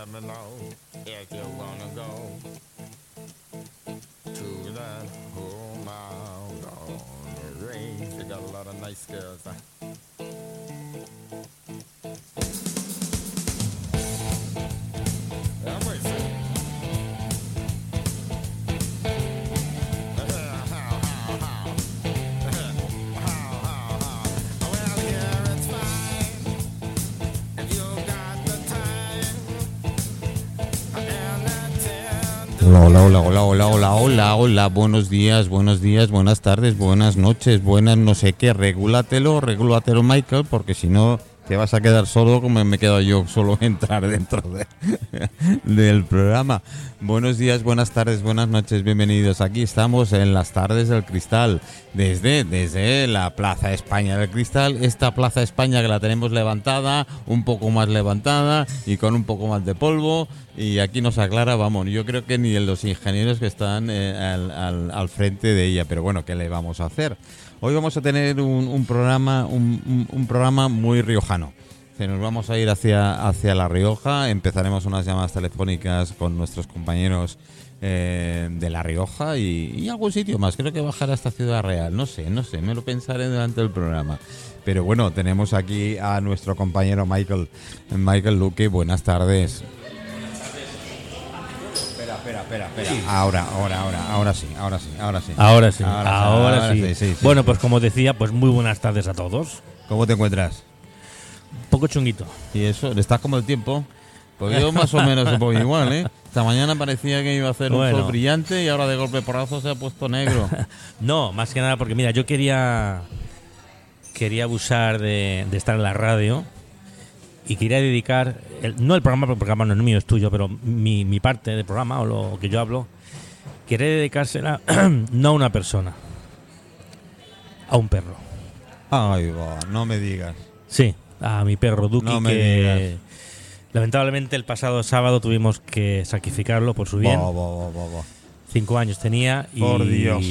let me know if you wanna go to that home out on the range. They got a lot of nice girls. Hola, hola, hola, hola, hola, hola, hola, buenos días, buenos días, buenas tardes, buenas noches, buenas no sé qué, regúlatelo, regúlatelo Michael, porque si no te vas a quedar solo como me he quedado yo solo entrar dentro de- del programa. Buenos días, buenas tardes, buenas noches, bienvenidos. Aquí estamos en las tardes del cristal, desde, desde la Plaza España del Cristal, esta Plaza España que la tenemos levantada, un poco más levantada y con un poco más de polvo. Y aquí nos aclara, vamos, yo creo que ni los ingenieros que están eh, al frente de ella, pero bueno, ¿qué le vamos a hacer? Hoy vamos a tener un, un programa, un, un- programa muy riojano. Que nos vamos a ir hacia, hacia La Rioja, empezaremos unas llamadas telefónicas con nuestros compañeros eh, de La Rioja y, y algún sitio más. Creo que bajar hasta Ciudad Real, no sé, no sé, me lo pensaré durante el programa. Pero bueno, tenemos aquí a nuestro compañero Michael, Michael Luque. Buenas tardes. Espera, espera. Ahora, ahora, ahora, ahora sí, ahora sí, ahora sí. Ahora sí, Ahora ahora, sí, ahora sí. sí, sí, sí. Bueno, pues como decía, pues muy buenas tardes a todos. ¿Cómo te encuentras? Un poco chunguito. ¿Y eso? ¿Estás como el tiempo? Pues yo más o menos un poco igual, ¿eh? Esta mañana parecía que iba a hacer un Bueno. sol brillante y ahora de golpe porrazo se ha puesto negro. No, más que nada porque mira, yo quería quería abusar de, de estar en la radio y quería dedicar, el- no el programa, porque el programa no es mío, es tuyo, pero mi, mi parte del programa o lo que yo hablo, quería dedicársela no a una persona, a un perro. Ay, va, no me digas. Sí, a mi perro Duki, No me que digas. lamentablemente el pasado sábado tuvimos que sacrificarlo por su bien. Cinco años tenía y. Por Dios.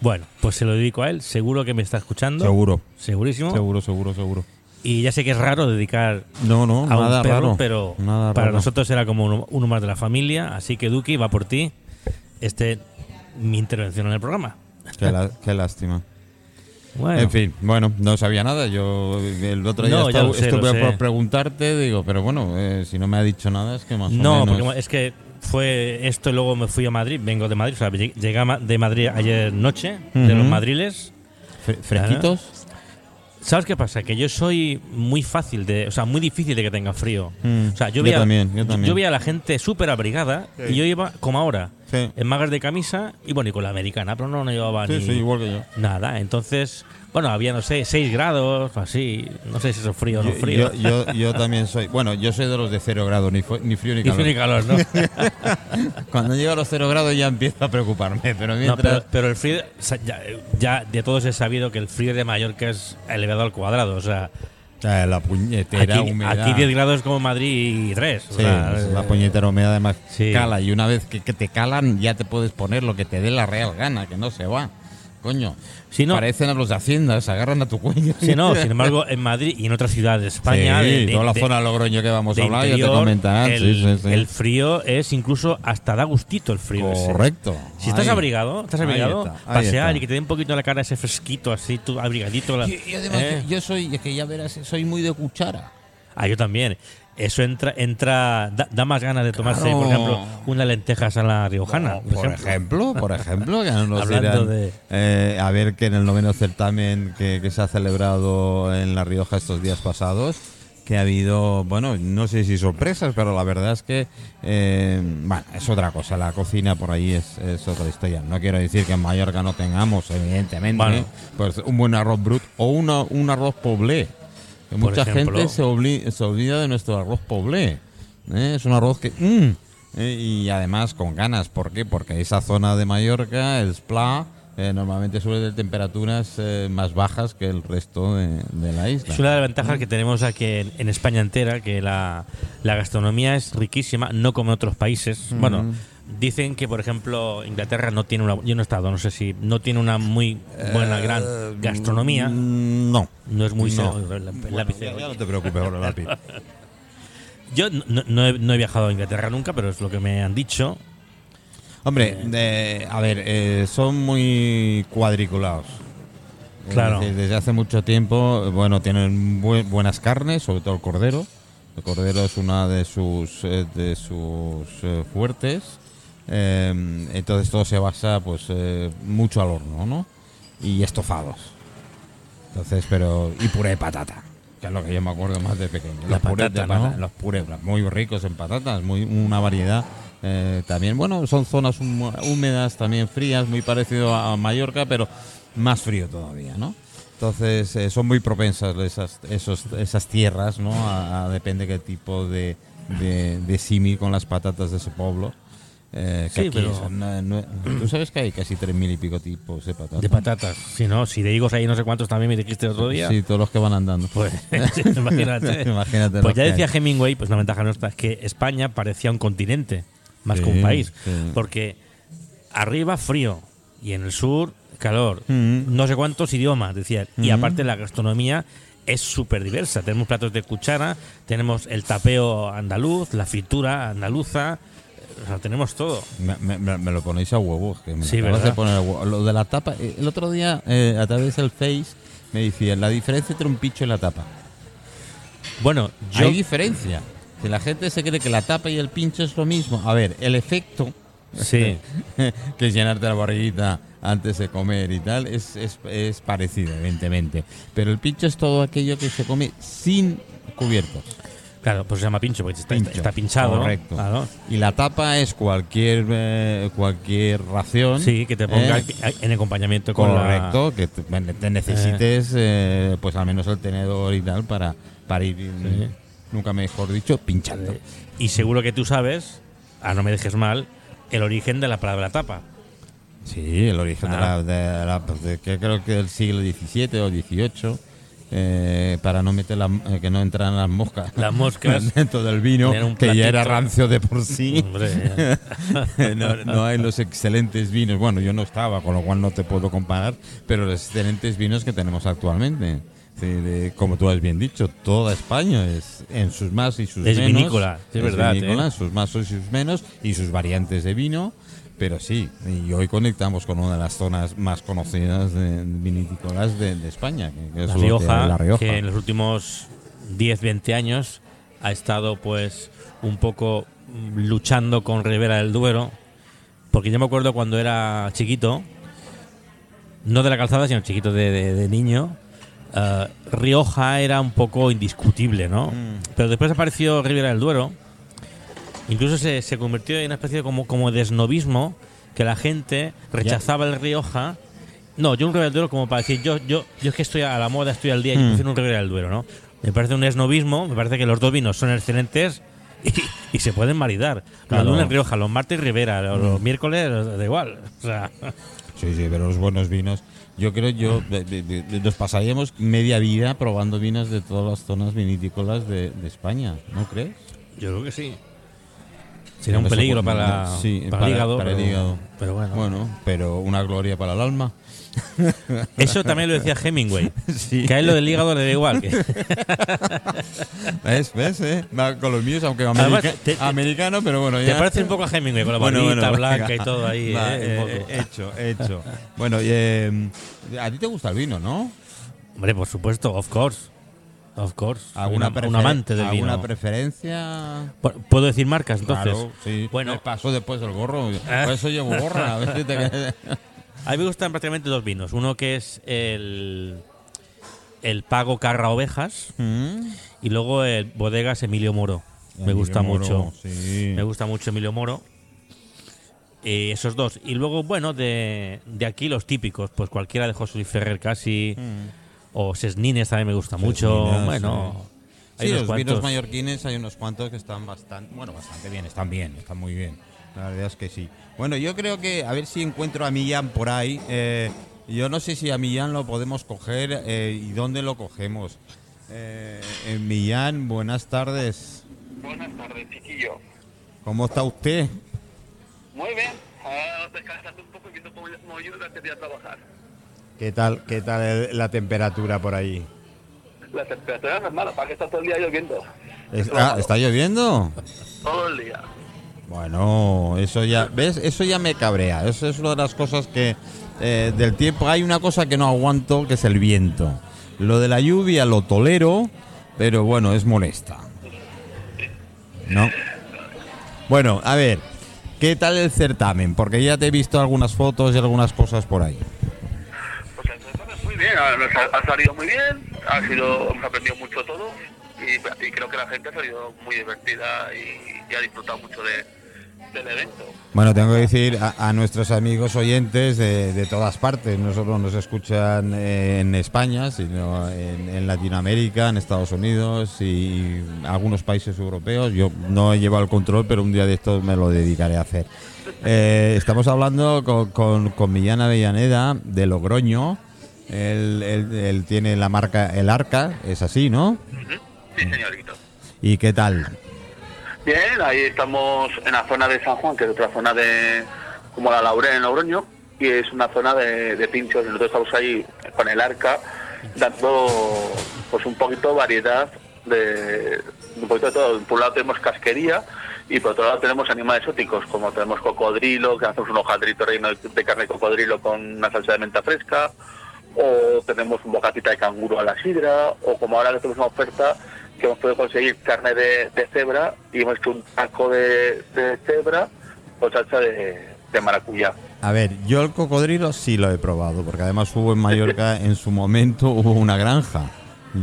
Bueno, pues se lo dedico a él. Seguro que me está escuchando. Seguro, Segurísimo. seguro, seguro, seguro. Y ya sé que es raro dedicar No, no, a nada un perro, raro. pero Nada para raro. nosotros era como uno, uno más de la familia. Así que Duki va por ti. Este mi intervención en el programa. Qué, la- qué lástima. Bueno, En fin, bueno, no sabía nada. Yo el otro día No, ya estaba- lo sé, estuve por preguntarte, digo, pero bueno, eh, si no me ha dicho nada es que más no, o menos... porque es que fue esto y luego me fui a Madrid. Vengo de Madrid, o sea, lleg- llegué de Madrid ayer noche, de los madriles. Fre- ¿Fresquitos? ¿Sabes qué pasa? Que yo soy muy fácil de, o sea, muy difícil de que tenga frío. Mm, O sea, yo yo veía, también, yo también. veía a la gente súper abrigada y yo iba como ahora, Sí. en magas de camisa y bueno, y con la americana, pero no, no llevaba Sí, ni sí, igual que yo. nada. Entonces, bueno, había, no sé, 6 grados así. No sé si eso es frío o no frío. yo, yo, yo también soy. Bueno, yo soy de los de cero grado, ni, ni frío ni Ni calor. frío ni calor, ¿no? Cuando llega a los cero grados ya empiezo a preocuparme, pero No, mientras. pero, pero el frío, ya, ya de todos he sabido que el frío de Mallorca es elevado al cuadrado. O sea, Eh, la puñetera aquí, humedad. aquí 10 grados es como Madrid y 3. Sí, es la puñetera humedad además Sí. cala. Y una vez que, que te calan, ya te puedes poner lo que te dé la real gana, que no se va. Coño. Si no- Parecen a los de Hacienda, se agarran a tu cuello. Sí, no, sin embargo, en Madrid y en otras ciudades de España, Sí, de- de- toda la de- zona de Logroño que vamos a hablar, ya te interior, comentarán. el, sí, sí, sí. el frío es incluso hasta da gustito el frío. ese. Correcto. Si estás Ahí. abrigado, estás Ahí abrigado, está, ahí pasear está. y que te dé un poquito en la cara ese fresquito así, tú abrigadito. la- Y, y además, ¿eh? yo soy, es que ya verás, soy muy de cuchara. Ah, yo también. Eso entra, entra da, da más ganas de tomarse, Claro. por ejemplo, unas lentejas a la riojana. Por ejemplo, por ejemplo, que no nos Hablando dirán, de- eh, a ver que en el noveno certamen que, que se ha celebrado en La Rioja estos días pasados, que ha habido, bueno, no sé si sorpresas, pero la verdad es que, eh, bueno, es otra cosa, la cocina por ahí es, es otra historia. No quiero decir que en Mallorca no tengamos, evidentemente, Bueno. pues un buen arroz brut o una, un arroz poblé. Que mucha ejemplo. gente se, obli- se olvida de nuestro arroz poblé. ¿eh? Es un arroz que... mm, eh, y además con ganas. ¿Por qué? Porque esa zona de Mallorca, el Splá, eh, normalmente suele tener temperaturas eh, más bajas que el resto de, de la isla. Es una de las ventajas que tenemos aquí en, en España entera, que la, la gastronomía es riquísima, no como en otros países. Bueno, dicen que, por ejemplo, Inglaterra no tiene una... Yo no he estado, no sé si... No tiene una muy buena, gran gastronomía. Mm, No. No es muy... No. el Bueno, lapicero. ya, ya no te preocupes por el lápiz. Yo no, no he, no he viajado a Inglaterra nunca, pero es lo que me han dicho. Hombre, de- a ver, eh, son muy cuadriculados. Claro. decir, desde hace mucho tiempo, bueno, tienen bue- buenas carnes, sobre todo el cordero. El cordero es una de sus eh, de sus eh, fuertes. Eh, entonces todo se basa, pues, eh, mucho al horno, ¿no? Y estofados. Entonces, pero y puré de patata, que es lo que yo me acuerdo más de pequeño. La los purés de patata, ¿no? pata- los purés, muy ricos en patatas, muy una variedad. eh, también, bueno, son zonas húmedas, también frías, muy parecido a a Mallorca, pero más frío todavía, ¿no? Entonces eh, son muy propensas esas, esos, esas tierras, ¿no? A, a- depende qué tipo de, de, de símil con las patatas de ese pueblo. Eh, que Sí, aquí pero- son, Tú sabes que hay casi tres mil y pico tipos de patatas. De patatas. Si no, si de higos hay no sé cuántos también me dijiste el otro día. Sí, todos los que van andando. Pues imagínate. Imagínate Pues ya decía hay. Hemingway, pues una ventaja nuestra es que España parecía un continente, más que un país. sí. Porque arriba frío y en el sur calor. Mm. No sé cuántos idiomas, decía. Y Mm. aparte la gastronomía es súper diversa. Tenemos platos de cuchara, tenemos el tapeo andaluz, la fritura andaluza. O sea, tenemos todo. Me, me- lo ponéis a huevo. Que me Sí, poner a huevo. Lo de la tapa, eh, el otro día eh, a través del Face me decían la diferencia entre un pincho y la tapa. Bueno, yo Hay diferencia. Si la gente se cree que la tapa y el pincho es lo mismo. A ver, el efecto sí, que es llenarte la barriguita antes de comer y tal es, es, es parecido, evidentemente. Pero el pincho es todo aquello que se come sin cubiertos. Claro, pues se llama pincho porque está, Pincho, está pinchado. Correcto. Claro. Y la tapa es cualquier eh, cualquier ración. Sí, que te ponga ¿eh? en acompañamiento con la- Correcto, que te, necesites eh, pues al menos el tenedor y tal para, para ir, Sí. nunca mejor dicho, pinchando. Y seguro que tú sabes, a no me dejes mal, el origen de la palabra tapa. Sí, el origen de Ah. la, de la- pues, de que creo que del siglo XVII o XVIII, eh, para no meter la, eh, que no entraran las moscas. Las moscas. dentro del vino, que ya era rancio de por sí. Hombre, no, no hay los excelentes vinos. Bueno, yo no estaba, con lo cual no te puedo comparar, pero los excelentes vinos que tenemos actualmente. Sí, de- como tú has bien dicho, toda España es en sus más y sus Es menos. vinícola, es verdad, vinícola, ¿eh? sus más y sus menos y sus variantes de vino. Pero sí, y hoy conectamos con una de las zonas más conocidas de vinícolas de, de España, que- es la Rioja, La Rioja. que en los últimos 10, 20 años ha estado pues un poco luchando con Ribera del Duero. Porque yo me acuerdo cuando era chiquito, no de la calzada, sino chiquito de, de- de niño, eh, Rioja era un poco indiscutible, ¿no? Mm. Pero después apareció Ribera del Duero. Incluso se, se convirtió en una especie de como, como de esnovismo que la gente rechazaba el Rioja. No, yo un Ribera del Duero como para decir, yo, yo, yo es que estoy a la moda, estoy al día y Mm. prefiero un Ribera del Duero, ¿no? Me parece un esnovismo, me parece que los dos vinos son excelentes y, y se pueden maridar. Claro. Los lunes Rioja, los martes Ribera, los, los miércoles da igual. O sea, Sí, sí, pero los buenos vinos. Yo creo yo de- de- de- nos pasaríamos media vida probando vinos de todas las zonas vinícolas de, de España, ¿no crees? yo creo que sí. Sería un peligro para, sí, para para- el hígado. para el pero- hígado. Pero bueno. Bueno, pero una gloria para el alma. Eso también lo decía Hemingway. Sí. Que a él lo del hígado le da igual. que- ¿Ves? ¿Ves? eh? Va con los míos, aunque Además, america- te- te- americano, pero bueno, Te ya. parece un poco a Hemingway con la Bueno, blanca venga. y todo ahí. Va, eh, eh, hecho, hecho. Bueno, y, eh, a ti te gusta el vino, ¿no? Hombre, por supuesto, of course. Of course. ¿Alguna una- un prefer- amante del ¿Alguna vino. preferencia? Pu- ¿Puedo decir marcas entonces? Claro, sí. Bueno. Me paso después del gorro. Por eso llevo gorra. A ver si te... A mí me gustan prácticamente dos vinos. Uno que es el, el Pago Carra Ovejas Mm. y luego el Bodegas Emilio Moro. me Emilio gusta Moro, mucho. sí. Me gusta mucho Emilio Moro. Eh, esos dos. Y luego, bueno, de, de aquí los típicos. Pues cualquiera de José Luis Ferrer casi. O Sesnines también me gusta mucho. Sesnines, Bueno, hay Sí, unos los cuantos. vinos mallorquines hay unos cuantos que están bastante, bueno, bastante bien, están bien, están muy bien. La verdad es que sí. Bueno, yo creo que a ver si encuentro a Millán por ahí. eh, yo no sé si a Millán lo podemos coger eh, y dónde lo cogemos. Eh, eh, Millán, buenas tardes. Buenas tardes, chiquillo. ¿Cómo está usted? Muy bien. Ahora descansando un poco y viendo cómo, cómo yo a trabajar. ¿Qué tal, qué tal la temperatura por ahí? La temperatura no es mala, para que está todo el día lloviendo. Es- ah, ¿Está lloviendo? Todo el día. Bueno, eso ya, ¿ves? Eso ya me cabrea. Eso es una de las cosas que eh, del tiempo. Hay una cosa que no aguanto, que es el viento. Lo de la lluvia lo tolero, pero bueno, es molesta. ¿No? Bueno, a ver, ¿qué tal el certamen? Porque ya te he visto algunas fotos y algunas cosas por ahí. Bien, ha, ha- salido muy bien, ha sido, hemos aprendido mucho todo y, y creo que la gente ha salido muy divertida y, y ha disfrutado mucho de, del evento. Bueno, tengo que decir a, a nuestros amigos oyentes de, de todas partes, no solo nos escuchan en España, sino en, en Latinoamérica, en Estados Unidos y algunos países europeos. Yo no he llevado el control, pero un día de estos me lo dedicaré a hacer. Eh, estamos hablando con, con, con Millán Avellaneda de Logroño. Él, él- él tiene la marca El Arca, es así, ¿no? Sí, señorito. ¿Y qué tal? Bien, ahí estamos en la zona de San Juan, que es otra zona de como la Laurel en Logroño, y es una zona de, de pinchos. Nosotros estamos ahí con el arca dando pues un poquito variedad de un poquito de todo. Por un lado tenemos casquería y por otro lado tenemos animales exóticos, como tenemos cocodrilo, que hacemos un hojaldrito de de carne de cocodrilo con una salsa de menta fresca, o tenemos un bocatita de canguro a la sidra, o como ahora que tenemos una oferta que hemos podido conseguir carne de, de cebra y hemos hecho un taco de, de cebra con salsa de, de maracuyá. A ver, yo el cocodrilo sí lo he probado, porque además hubo en Mallorca, en su momento hubo una granja.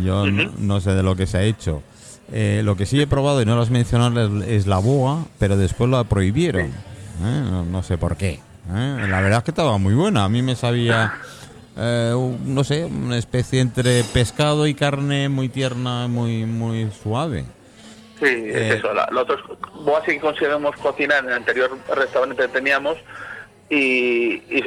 Yo no, no sé de lo que se ha hecho. Eh, lo que sí he probado, y no lo has mencionado, es, la boa, pero después la prohibieron. ¿eh? No, no sé por qué. ¿eh? La verdad es que estaba muy buena. A mí me sabía, eh, no sé, una especie entre pescado y carne muy tierna, muy, muy suave. Sí, Eh. es eso. La, los otros boas que conseguimos cocinar en el anterior restaurante que teníamos y, y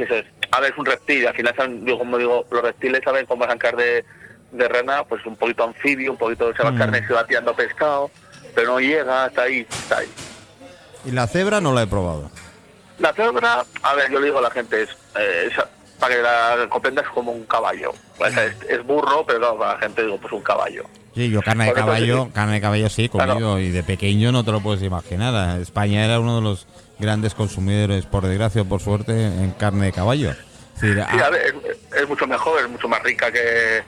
a ver, es un reptil. Al final, yo como digo, los reptiles saben cómo arrancar de, de rana, pues un poquito anfibio, un poquito se va Mm. carne, se va tirando pescado, pero no llega, está ahí, está ahí. Y la cebra no la he probado. La cebra, a ver, yo le digo a la gente, es, eh, es- para que la comprendas como un caballo. O sea, es, es burro, pero para la gente digo, pues un caballo. Sí, yo carne de caballo, sí. carne de caballo sí he Claro. comido y de pequeño no te lo puedes imaginar. España era uno de los grandes consumidores, por desgracia o por suerte, en carne de caballo. Es Sí, ah, a ver, es, es mucho mejor, es mucho más rica que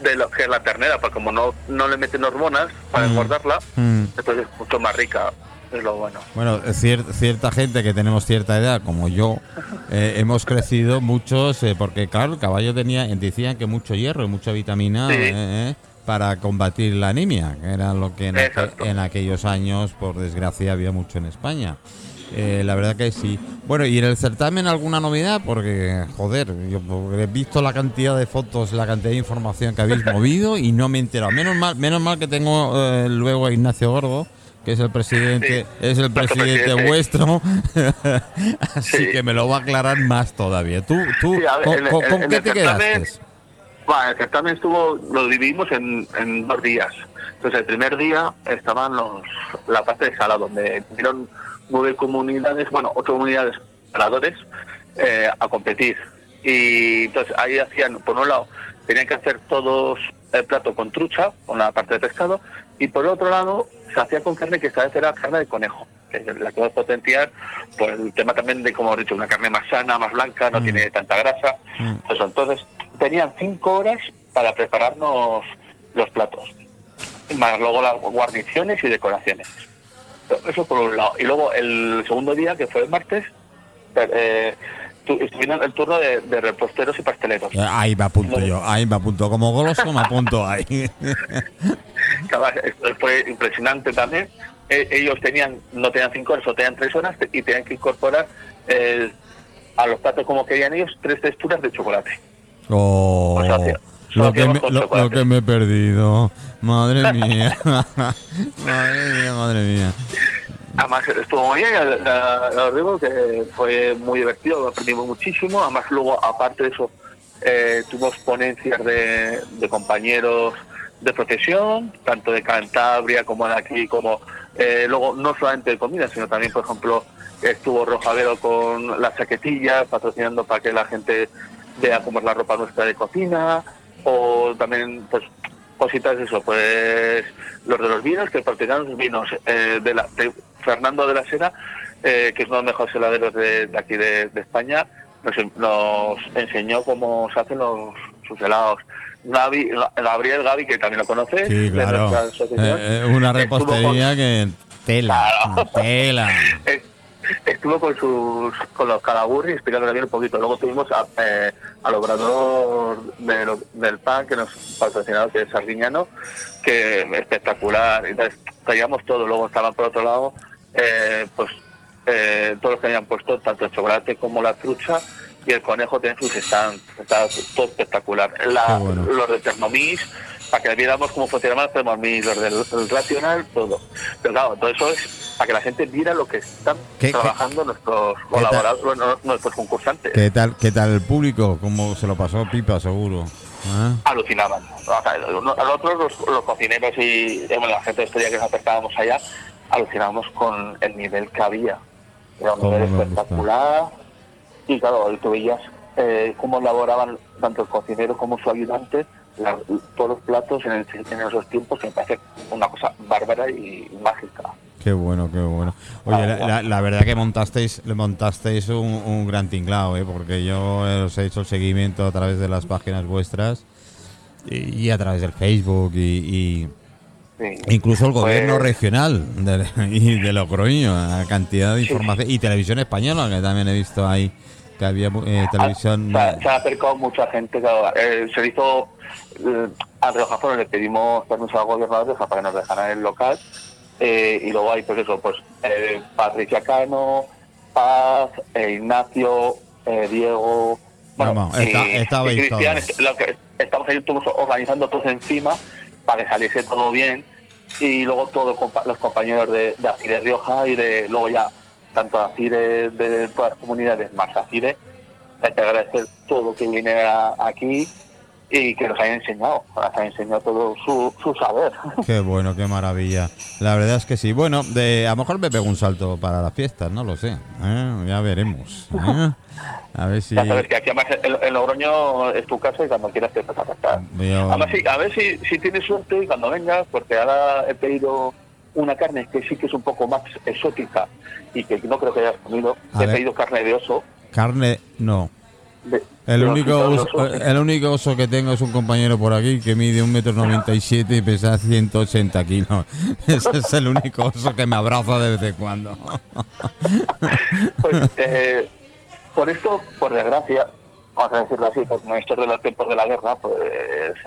de lo que es la ternera, porque como no, no le meten hormonas para Mm. engordarla, Mm. entonces es mucho más rica, es lo bueno. bueno, cier- cierta gente que tenemos cierta edad, como yo, eh, hemos crecido muchos, eh, porque claro, el caballo tenía, decían que mucho hierro y mucha vitamina Sí. eh, para combatir la anemia, que era lo que en, aqu- en aquellos años, por desgracia, había mucho en España. Eh, la verdad que sí. Bueno, ¿y en el certamen alguna novedad? Porque, joder, yo he visto la cantidad de fotos, la cantidad de información que habéis movido y no me he enterado. Menos mal, menos mal que tengo eh, luego a Ignacio Gordo, que es el presidente, Sí, es el presidente presidente. vuestro, así Sí. que me lo va a aclarar más todavía. ¿Tú, tú Sí, ver, con, el- con- con qué te certamen- quedaste? Bueno, el certamen estuvo, lo dividimos en, en dos días. Entonces, el primer día estaban los, la parte de sala, donde vinieron nueve comunidades, bueno, ocho comunidades paradores eh, a competir. Y entonces ahí hacían, por un lado, tenían que hacer todos el plato con trucha, con la parte de pescado, y por otro lado, se hacía con carne que esta vez era carne de conejo, que la a potenciar por el tema también de, como he dicho, una carne más sana, más blanca, no Mm. tiene tanta grasa. Mm. Eso, entonces, tenían cinco horas para prepararnos los platos, más luego las guarniciones y decoraciones. Eso por un lado. Y luego el segundo día, que fue el martes, eh, estuvieron el turno de, de reposteros y pasteleros. Eh, Ahí me apunto yo, ahí me apunto. Como goloso me apunto ahí. Esto fue impresionante también. Eh, ellos tenían, no tenían cinco horas, o tenían tres horas y tenían que incorporar eh, a los platos como querían ellos tres texturas de chocolate. Oh, lo, que me, lo- que me he perdido. Madre mía. madre mía, madre mía. Además estuvo muy bien, ya- ya os digo que fue muy divertido, aprendimos muchísimo. Además luego, aparte de eso, eh, tuvimos ponencias de, compañeros de profesión, tanto de Cantabria como de aquí, como eh, luego no solamente de comida, sino también, por ejemplo, estuvo Rojavero con las chaquetillas, patrocinando para que la gente vea cómo es la ropa nuestra de cocina, o también, pues, cositas de eso, pues los de los vinos, que practicamos los vinos eh, de, la, de Fernando de la Sera, eh, que es uno de los mejores heladeros de, de aquí de, de España, nos, nos enseñó cómo se hacen los sus helados. Gaby, Gabriel Gaby, que también lo conoces, Sí, claro. Eh, eh, una con- repostería que tela, Claro. tela. Estuvo con sus con los calaburris explicándole bien un poquito luego tuvimos a, eh, al obrador de lo- del pan que nos patrocinado que es Sardiñano que espectacular entonces traíamos todo luego estaban por otro lado eh, pues eh, todos los que habían puesto tanto el chocolate como la trucha y el conejo tiene sus stands está todo espectacular La- bueno. los de Thermomix para que viéramos cómo funcionaban los Thermomix los del el racional todo pero claro todo eso es para que la gente viera lo que están ¿Qué- trabajando nuestros colaboradores bueno, nuestros concursantes ¿Qué tal, ¿Qué tal el público? ¿Cómo se lo pasó Pipa, seguro? ¿Ah? alucinaban o sea, nosotros los, los cocineros y bueno, la gente de que nos acercábamos allá alucinábamos con el nivel que había era un nivel espectacular y claro, tú veías eh, cómo elaboraban tanto el cocinero como su ayudante la- todos los platos en, el- en esos tiempos que me parece una cosa bárbara y mágica. Qué bueno, qué bueno. Oye, la, la- la verdad que montasteis, le montasteis un, un gran tinglao, ¿eh? porque yo eh, os he hecho el seguimiento a través de las páginas vuestras y, y a través del Facebook y, y Sí. incluso el Pues- gobierno regional de, y de Logroño, la cantidad de información y televisión española que también he visto ahí que había eh, televisión. Ah, Se, se ha acercado mucha gente. claro, eh, se hizo eh, a Rioja le pedimos permiso al gobernador de Rioja para que nos dejaran el local. eh, y luego hay, pues eso, pues eh, Patricia Cano, Paz, eh, Ignacio, eh, Diego. Vamos, está- y Cristian, lo que estamos ahí todos organizando todos encima para que saliese todo bien. Y luego todos los compañeros de, de Acire Rioja y de luego ya tanto Acire de todas las comunidades más Acire, hay que agradecer todo que viniera aquí y que nos haya enseñado, nos haya enseñado todo su, su saber. Qué bueno, qué maravilla. La verdad es que sí. Bueno, de, a lo mejor me pego un salto para las fiestas, no lo sé. ¿eh? Ya veremos. ¿eh? A ver si... Ya sabes que aquí además en, en Logroño es tu casa y cuando quieras te puedes acercar. Yo- Además, sí, a ver si, si tienes suerte y cuando vengas, porque ahora he pedido una carne que sí que es un poco más exótica y que no creo que hayas comido. A He ver. pedido carne de oso. Carne, no. de- El único, oso, el único oso que tengo es un compañero por aquí que mide un metro noventa y siete y pesa 180 kilos. Ese es el único oso que me abraza de vez en cuando. Pues, eh, por esto, por desgracia, vamos a decirlo así, por estos de los tiempos de la guerra, pues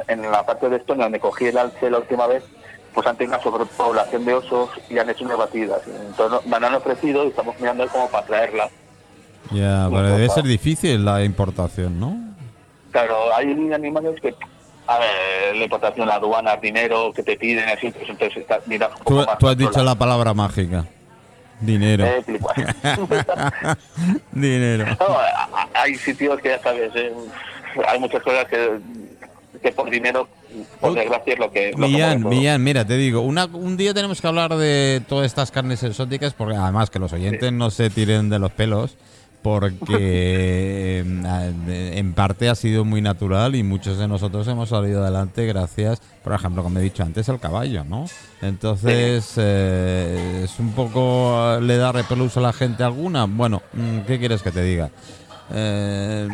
en la parte de Estonia donde cogí el alce la última vez, pues han tenido una sobrepoblación de osos y han hecho unas batidas. Entonces me han ofrecido y estamos mirando como para traerla. Ya, pero debe ser difícil la importación, ¿no? Claro, hay animales que, a ver, la importación, la aduana, dinero que te piden, así, pues entonces está, mira, un poco Tú, más tú has dicho la palabra mágica. Dinero. Eh. Dinero. No, hay sitios que ya sabes, eh, hay muchas cosas que, que por dinero, por desgracia, es lo que. lo Millán. Millán, mira, te digo, una, un día tenemos que hablar de todas estas carnes exóticas, porque además que los oyentes no se tiren de los pelos, porque eh, en parte ha sido muy natural y muchos de nosotros hemos salido adelante gracias, por ejemplo, como he dicho antes, al caballo, ¿no? Entonces, eh, es un poco, ¿le da repelús a la gente alguna? Bueno, mm, ¿qué quieres que te diga? Eh,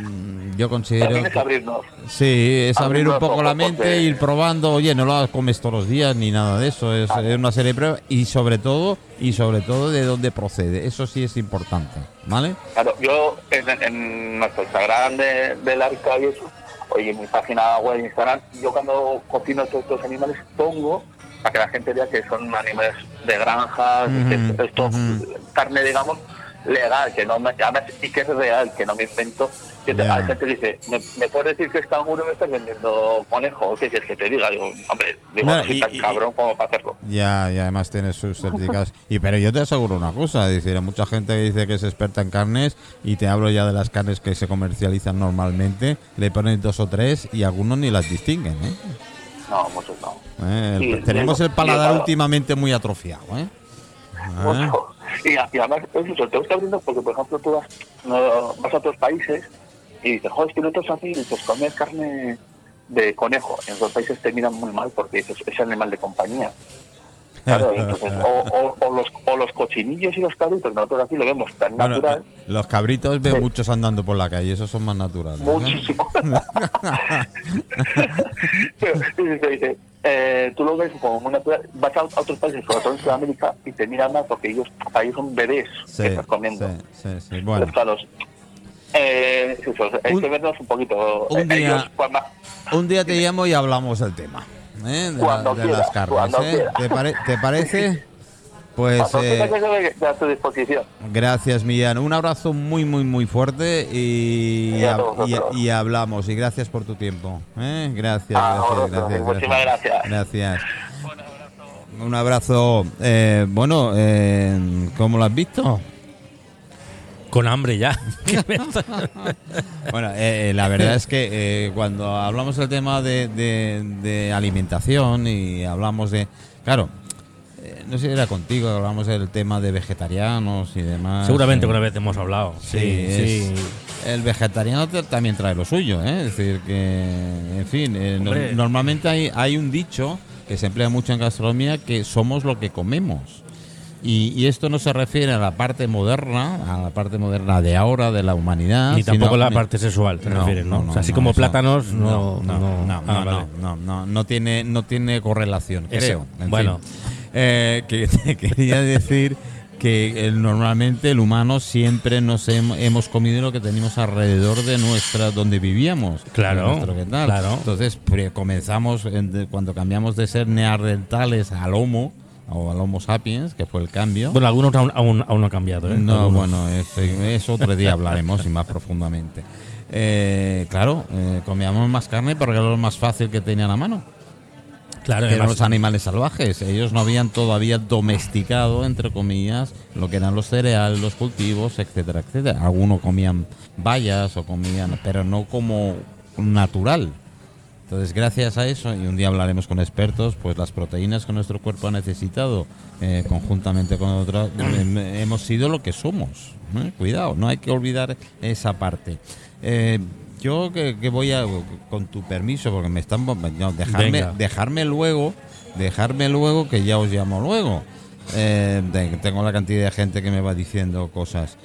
yo considero... También es abrirnos. Sí, es abrir Abrir un los poco la mente, porque- ir probando. Oye, no lo comes todos los días ni nada de eso. Es, es una serie de pruebas y sobre todo y sobre todo de dónde procede. Eso sí es importante, ¿vale? Claro, yo en, en nuestro Instagram de, del Arca y eso, oye, en mi página web de Instagram, yo cuando cocino todos estos animales pongo para que la gente vea que son animales de granja, Ujú, que esto, carne, digamos, legal, que no me, además, y que es real, que no me invento. Que te-. Hay gente que dice, ¿me, me puedes decir que es canguro me estás vendiendo conejo? ¿Qué quieres que te diga? Digo, hombre, digo, No, y- tan y- cabrón como para hacerlo. Ya, y además tiene sus certificados. Y pero yo te aseguro una cosa, decir, hay mucha gente que dice que es experta en carnes y te hablo ya de las carnes que se comercializan normalmente, le ponen dos o tres y algunos ni las distinguen, ¿eh? No, muchos no. Eh, Sí, tenemos el paladar últimamente muy atrofiado, ¿eh? Y, además, es eso, te gusta abriendo porque, por ejemplo, tú vas, no, vas a otros países y dices, joder, es que nosotros aquí pues comer carne de conejo en otros países te miran muy mal porque es, es animal de compañía. Claro, entonces, o, o- o los, o los cochinillos y los cabritos, nosotros aquí lo vemos tan Bueno, natural, los cabritos veo Sí. muchos andando por la calle, esos son más naturales. ¿eh? muchísimo. Pero, dice, eh, tú lo ves como muy natural, vas a, otros países, sobre todo en Sudamérica, y te miran mal porque ellos, ellos son bebés Sí, que estás comiendo. sí, sí, sí. Bueno, Los. Eh, eso, hay Un- que vernos un poquito. un día- ellos, cuando- un día te llamo y hablamos del tema. ¿Eh? De, la- Cuando de quiera, las carnes. cuando ¿eh? ¿Te, pare- te parece? Pues eh, a tu disposición. gracias, Millán. Un abrazo muy, muy, muy fuerte y, Y a hablamos. Y gracias por tu tiempo. ¿eh? Gracias, A gracias, gracias, Muchísimas gracias. Gracias. Un abrazo. Eh, bueno, ¿cómo lo has visto? Con hambre ya. Bueno, eh, eh, la verdad es que eh, cuando hablamos del tema de, de- de alimentación y hablamos de... Claro, eh, no sé si era contigo, hablamos del tema de vegetarianos y demás. Seguramente eh, una vez hemos hablado. Sí, Sí, sí. es- el vegetariano también trae lo suyo, ¿eh? Es decir, que, en fin, eh, no- normalmente hay, hay un dicho que se emplea mucho en gastronomía que somos lo que comemos. Y, y esto no se refiere a la parte moderna, a la parte moderna de ahora, de la humanidad. Ni tampoco sino- la parte sexual, te No, refieres, ¿no? no, O sea, así no, como eso- plátanos, no. no, no, no, Ah, no, vale. no, no, no tiene, no tiene correlación, Eso, creo. En bueno. fin. Eh, que te quería decir que eh, normalmente el humano siempre nos hem- hemos comido lo que teníamos alrededor de nuestra donde vivíamos. Claro, claro. Entonces pre- comenzamos en- de- cuando cambiamos de ser neandertales al homo o al homo sapiens, que fue el cambio. Bueno, algunos aún, aún, aún no han cambiado, ¿eh? No, Algunos. bueno, es, es otro día hablaremos y más profundamente. Eh, claro, eh, comíamos más carne porque era lo más fácil que tenían a mano. Claro, Que eran los animales salvajes. Ellos no habían todavía domesticado, entre comillas, lo que eran los cereales, los cultivos, etcétera, etcétera. Algunos comían bayas o comían, pero no como natural. Entonces, gracias a eso, y un día hablaremos con expertos, pues las proteínas que nuestro cuerpo ha necesitado, eh, conjuntamente con otras, eh, hemos sido lo que somos. ¿eh? Cuidado, no hay que olvidar esa parte. Eh, yo que, que voy a, con tu permiso, porque me están dejarme, dejarme luego, dejarme luego, que ya os llamo luego. Tengo la cantidad de gente que me va diciendo cosas.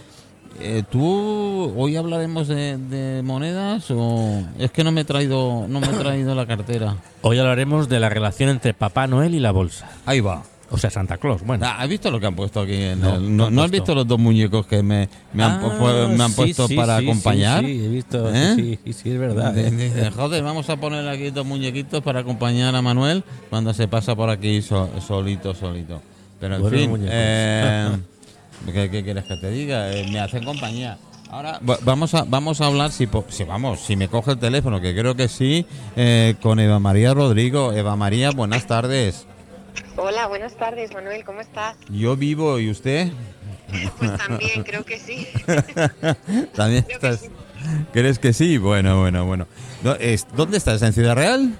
Eh, ¿Tú hoy hablaremos de, de monedas o es que no me he traído no me he traído la cartera? Hoy hablaremos de la relación entre Papá Noel y la bolsa. Ahí va. O sea, Santa Claus. Bueno. Ah, ¿Has visto lo que han puesto aquí? En No, el- no no, han ¿no has visto los dos muñecos que me, me han, Ah, pu- me han sí, puesto sí, para sí, acompañar? Sí, sí, he visto. ¿Eh? Sí, sí, sí, es verdad. De- ¿eh? de- joder, vamos a poner aquí dos muñequitos para acompañar a Manuel cuando se pasa por aquí so- solito, solito. Pero en Buenos fin, ¿qué, qué quieres que te diga? Eh, me hacen compañía. Ahora va- vamos a vamos a hablar si, si vamos si me coge el teléfono que creo que sí eh, con Eva María Rodrigo. Eva María, buenas tardes. Hola, buenas tardes, Manuel, ¿cómo estás? Yo vivo y usted Pues también, creo que sí. también Creo que estás. sí. ¿Crees que sí? Bueno, bueno, bueno. ¿Dónde estás? ¿En Ciudad Real?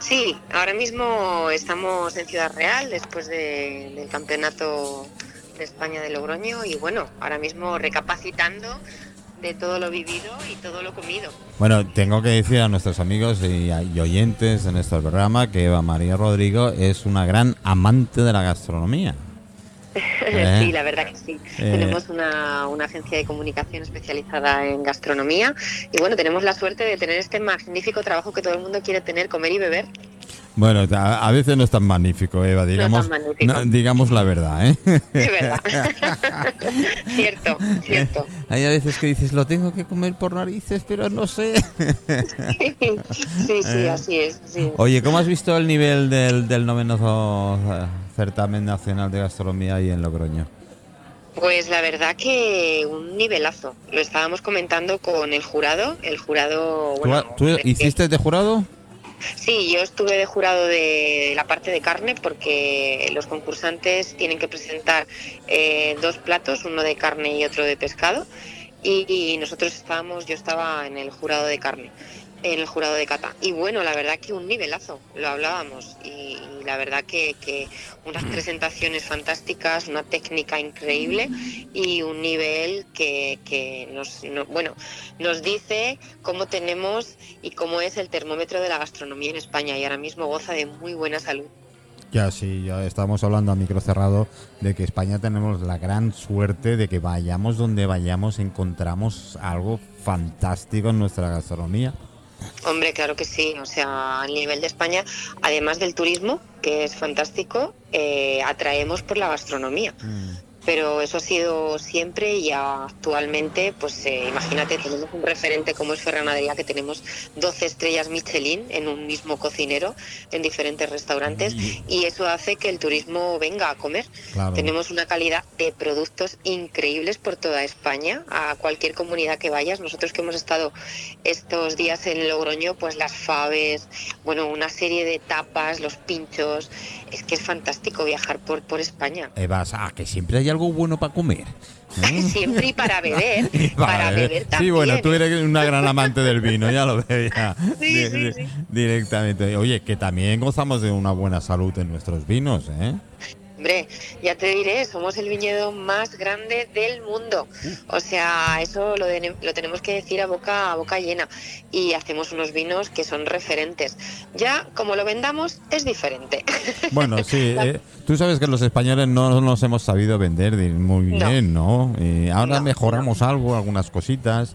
Sí, ahora mismo estamos en Ciudad Real después de- del campeonato de España de Logroño y bueno, ahora mismo recapacitando de todo lo vivido y todo lo comido. Bueno, tengo que decir a nuestros amigos y, y oyentes de nuestro programa que Eva María Rodrigo es una gran amante de la gastronomía. ¿Eh? Sí, la verdad que sí. Eh. Tenemos una, una agencia de comunicación especializada en gastronomía y bueno, tenemos la suerte de tener este magnífico trabajo que todo el mundo quiere tener, comer y beber. Bueno, a, veces no es tan magnífico, Eva, digamos, tan magnífico. no, digamos la verdad, ¿eh? De verdad. cierto, cierto. Hay a veces que dices, lo tengo que comer por narices, pero no sé. Sí, sí, así es. así es. Oye, ¿cómo has visto el nivel del, del noveno eh, certamen nacional de gastronomía ahí en Logroño? Pues la verdad que un nivelazo. Lo estábamos comentando con el jurado. El jurado. ¿Tú, Bueno, tú hiciste de jurado? Sí, yo estuve de jurado de la parte de carne porque los concursantes tienen que presentar eh, dos platos, uno de carne y otro de pescado. Y, y nosotros estábamos, yo estaba en el jurado de carne. En el jurado de cata. Y bueno, la verdad que un nivelazo, lo hablábamos. Y, la verdad que, que, unas presentaciones fantásticas, una técnica increíble y un nivel que, que nos, bueno, nos dice cómo tenemos y cómo es el termómetro de la gastronomía en España. Y ahora mismo goza de muy buena salud. Ya sí, ya estamos hablando a micro cerrado de que España tenemos la gran suerte de que vayamos donde vayamos encontramos algo fantástico en nuestra gastronomía. Hombre, claro que sí. O sea, a nivel de España, además del turismo, que es fantástico, eh, atraemos por la gastronomía. Mm pero eso ha sido siempre y actualmente, pues eh, imagínate, tenemos un referente como es Ferran Adrià, que tenemos 12 estrellas Michelin en un mismo cocinero, en diferentes restaurantes, y eso hace que el turismo venga a comer. Tenemos una calidad de productos increíbles por toda España, a cualquier comunidad que vayas. Nosotros que hemos estado estos días en Logroño, pues las faves, bueno, una serie de tapas, los pinchos, es que es fantástico viajar por, por España. vas a que siempre hay algo bueno para comer. ¿eh? Siempre y para beber. para, beber, también. Sí, bueno, tú eres una gran amante del vino, ya lo veo ya. Sí, sí, sí. Directamente. Oye, que también gozamos de una buena salud en nuestros vinos, ¿eh? Hombre, ya te diré, somos el viñedo más grande del mundo. O sea, eso lo, lo, tenemos que decir a boca, a boca llena. Y hacemos unos vinos que son referentes. Ya, como lo vendamos, es diferente. Bueno, sí. Eh, tú sabes que los españoles no nos hemos sabido vender muy bien, ¿no? ahora mejoramos algo, algunas cositas.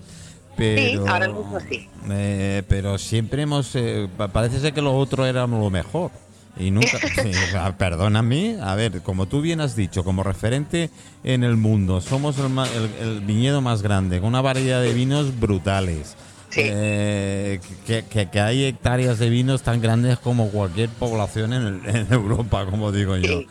Pero, sí, ahora mismo sí. Eh, pero siempre hemos... Eh, parece ser que lo otro era lo mejor. Y nunca, perdóname, a ver, como tú bien has dicho, como referente en el mundo, somos el, viñedo más grande, con una variedad de vinos brutales. Eh, que, hay hectáreas de vinos tan grandes como cualquier población en, Europa, como digo yo.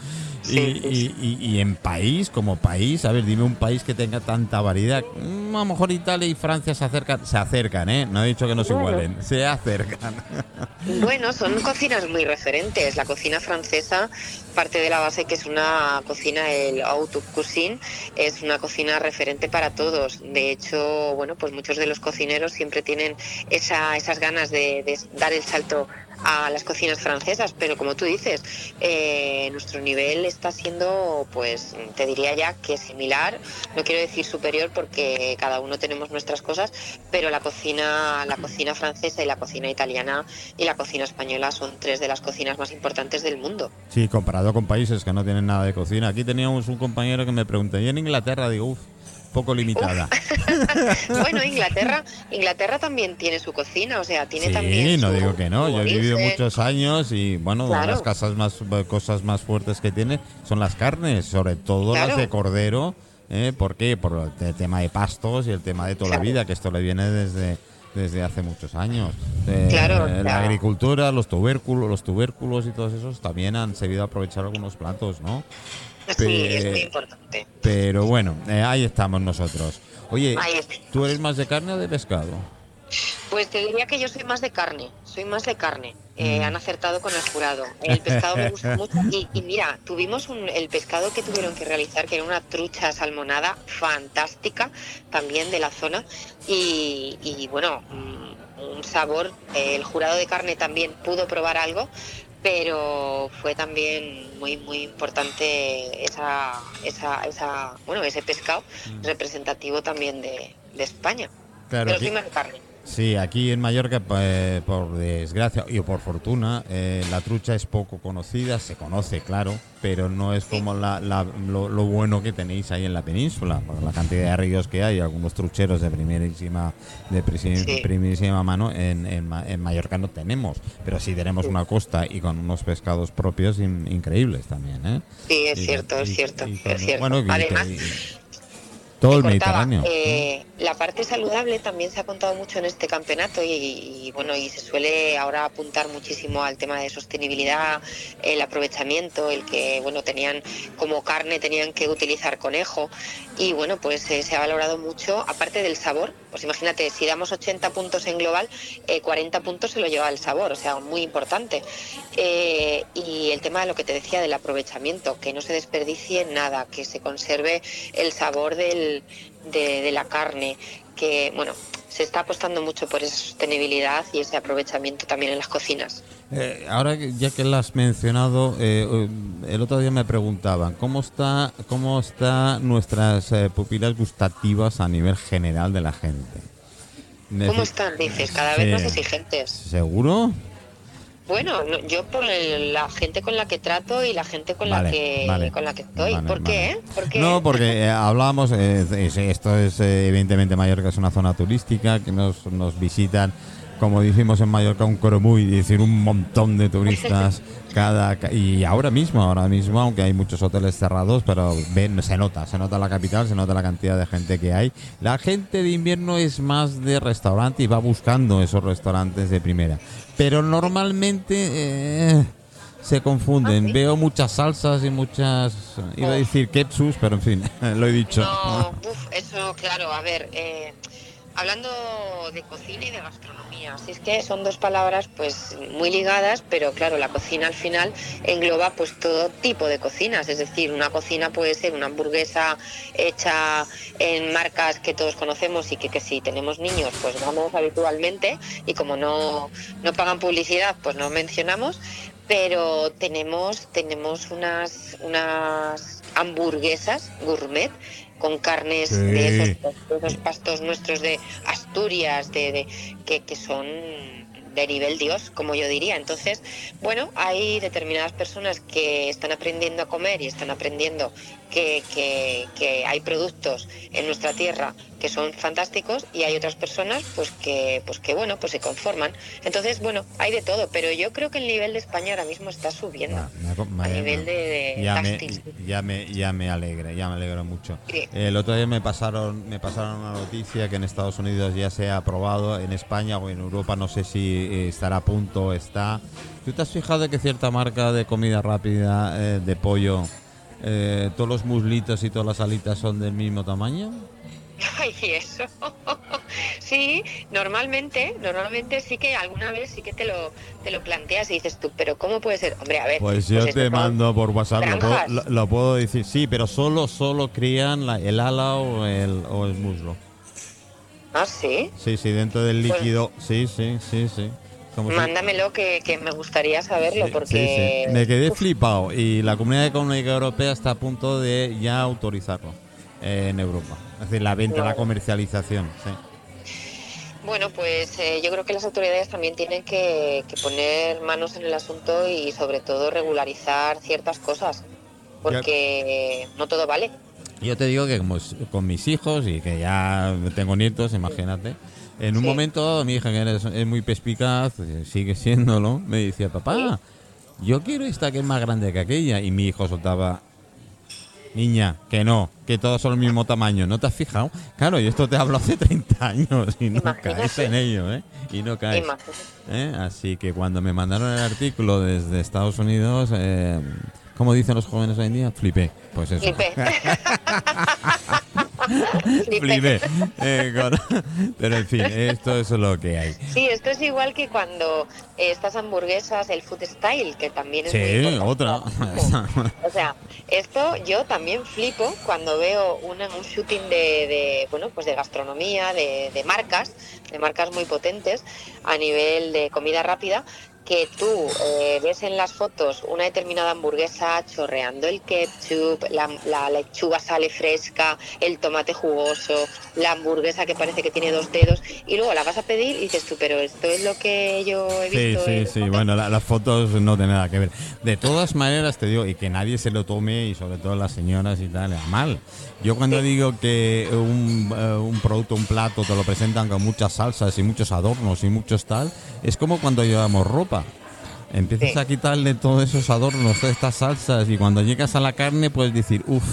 y, en país, como país, a ver, dime un país que tenga tanta variedad. Mm, a lo mejor Italia y Francia se acercan, se acercan, ¿eh? No he dicho que no se igualen, se acercan. Bueno, son cocinas muy referentes. La cocina francesa parte de la base que es una cocina, el haute cuisine, es una cocina referente para todos. De hecho, bueno, pues muchos de los cocineros siempre tienen esa, esas ganas de, de dar el salto a las cocinas francesas, pero como tú dices, eh, nuestro nivel está siendo, pues te diría ya que similar, no quiero decir superior porque cada uno tenemos nuestras cosas, pero la cocina, la cocina francesa y la cocina italiana y la cocina española son tres de las cocinas más importantes del mundo. Sí, comparado con países que no tienen nada de cocina. Aquí teníamos un compañero que me preguntó, y en Inglaterra digo, uff, poco limitada. bueno, Inglaterra, Inglaterra también tiene su cocina, o sea, tiene también. Sí, no digo que no. Yo he vivido muchos años y bueno, las casas más cosas más fuertes que tiene son las carnes, sobre todo las de cordero. ¿eh? ¿Por qué? Por el tema de pastos y el tema de toda la vida, que esto le viene desde desde hace muchos años. Eh, claro, la agricultura, los tubérculos, los tubérculos y todos esos también han servido a aprovechar algunos platos, ¿no? Sí, es muy importante. Pero bueno, eh, ahí estamos nosotros. Oye, ¿tú eres más de carne o de pescado? Pues te diría que yo soy más de carne, soy más de carne. Eh, mm. Han acertado con el jurado. El pescado me gusta mucho. Y, mira, tuvimos un, el pescado que tuvieron que realizar, que era una trucha salmonada fantástica, también de la zona. Y, y bueno, mm, un sabor. el jurado de carne también pudo probar algo, pero fue también muy muy importante esa, esa, esa bueno ese pescado mm. representativo también de, de España claro, carne Sí, aquí en Mallorca, eh, por desgracia y por fortuna, eh, la trucha es poco conocida, se conoce, claro, pero no es como lo, bueno que tenéis ahí en la península, por la cantidad de ríos que hay, algunos trucheros de primerísima, de primerísima mano, en, en, Mallorca no tenemos, pero sí tenemos una costa y con unos pescados propios increíbles también. ¿eh? Sí, es cierto, es cierto, es cierto. Además, todo el Mediterráneo. Eh, la parte saludable también se ha contado mucho en este campeonato y, bueno y se suele ahora apuntar muchísimo al tema de sostenibilidad, el aprovechamiento, el que bueno tenían como carne tenían que utilizar conejo y bueno pues eh, se ha valorado mucho aparte del sabor. Pues imagínate si damos 80 puntos en global, 40 eh, puntos se lo lleva el sabor, o sea muy importante. y el tema de lo que te decía del aprovechamiento, que no se desperdicie nada, que se conserve el sabor del de, la carne, que bueno, se está apostando mucho por esa sostenibilidad y ese aprovechamiento también en las cocinas. Eh, ahora ya que lo has mencionado, eh, eh, el otro día me preguntaban cómo está cómo está nuestras eh, pupilas gustativas a nivel general de la gente. ¿Cómo están? Dices, cada vez más exigentes. ¿Seguro? Bueno, no, yo por el- la gente con la que trato y la gente con la que vale. con la que estoy. Vale, ¿Por qué? vale. eh? ¿Por qué? No, porque eh, hablábamos, eh, es- esto es eh, evidentemente Mallorca es una zona turística que nos, nos visitan, como decimos en Mallorca, un cromuy, es decir, un montón de turistas cada ca- y ahora mismo, ahora mismo, aunque hay muchos hoteles cerrados, pero ven, se nota, se nota la capital, se nota la cantidad de gente que hay. La gente de invierno es más de restaurante y va buscando esos restaurantes de primera, pero normalmente eh, se confunden. Ah, sí. Veo muchas salsas y muchas, iba a Oh. decir ketchup, pero en fin, lo he dicho. No, uf, eso, claro, a ver, eh, hablando de cocina y de gastronomía, si es que son dos palabras pues muy ligadas, pero claro, la cocina al final engloba pues todo tipo de cocinas, es decir, una cocina puede ser una hamburguesa hecha en marcas que todos conocemos y que, que si tenemos niños pues vamos habitualmente y como no, no pagan publicidad pues no mencionamos, pero tenemos tenemos unas unas hamburguesas gourmet con carnes Sí. de, esos, de esos pastos nuestros de Asturias de, de- que, que son de nivel Dios, como yo diría. Entonces, bueno, hay determinadas personas que están aprendiendo a comer y están aprendiendo que, que- que hay productos en nuestra tierra que son fantásticos y hay otras personas pues que pues que bueno pues se conforman entonces bueno hay de todo pero yo creo que el nivel de España ahora mismo está subiendo Ya, me a me- nivel de, de ya ya me ya me alegra, ya me alegra mucho. Sí. El otro día me pasaron me pasaron una noticia que en Estados Unidos ya se ha aprobado, en España o en Europa no sé si eh, estará a punto está. ¿Tú te has fijado que cierta marca de comida rápida eh, de pollo eh, todos los muslitos y todas las alitas son del mismo tamaño? Ay, eso. sí, normalmente, normalmente sí que alguna vez sí que te lo, te lo planteas y dices tú, pero ¿cómo puede ser? Hombre, a ver. Pues yo estos te mando por WhatsApp, lo puedo, lo- lo puedo decir, sí, pero solo solo crían la- el ala o el, o el muslo. Ah, sí. Sí, sí, dentro del Pues- líquido. Sí, sí, sí, sí. Como si- Mándamelo que, que me gustaría saberlo Sí, porque... sí, sí. Me quedé Uf, flipado y la Comunidad Económica Europea está a punto de ya autorizarlo eh, en Europa. Es decir, la venta, la comercialización. Sí. Bueno, pues eh, yo creo que las autoridades también tienen que, que poner manos en el asunto y sobre todo regularizar ciertas cosas, porque no todo vale. Yo te digo que como con mis hijos y que ya tengo nietos, imagínate. En un Sí. momento mi hija, que es muy perspicaz, eh, sigue siéndolo, me decía, papá, yo quiero esta que es más grande que aquella. Y mi hijo soltaba, niña, que no, que todos son el mismo tamaño. ¿No te has fijado? Claro, y esto te hablo hace 30 años y no Imagínate. caes en ello, ¿eh? Y no caes. ¿eh? Así que cuando me mandaron el artículo desde Estados Unidos, eh, como dicen los jóvenes hoy en día, flipé. Pues eso. Flipé. Eh, con- Pero en fin, esto es lo que hay. Sí, esto es igual que cuando eh, estas hamburguesas, el food style, que también es Sí, otra. O sea, esto yo también flipo cuando veo una, un shooting de, de, bueno, pues de gastronomía, de, de marcas, de marcas muy potentes a nivel de comida rápida, que tú eh, ves en las fotos una determinada hamburguesa chorreando el ketchup, la, la lechuga sale fresca, el tomate jugoso, la hamburguesa que parece que tiene dos dedos, y luego la vas a pedir y dices tú, pero esto es lo que yo he Sí, visto. sí, sí. fotos". Bueno, la- las fotos no tienen nada que ver. De todas maneras, te digo, y que nadie se lo tome, y sobre todo las señoras y tal, mal. Yo cuando digo que un, eh, un producto, un plato, te lo presentan con muchas salsas y muchos adornos y muchos tal, es como cuando llevamos ropa. Empiezas Sí. a quitarle todos esos adornos, todas estas salsas, y cuando llegas a la carne puedes decir, uff,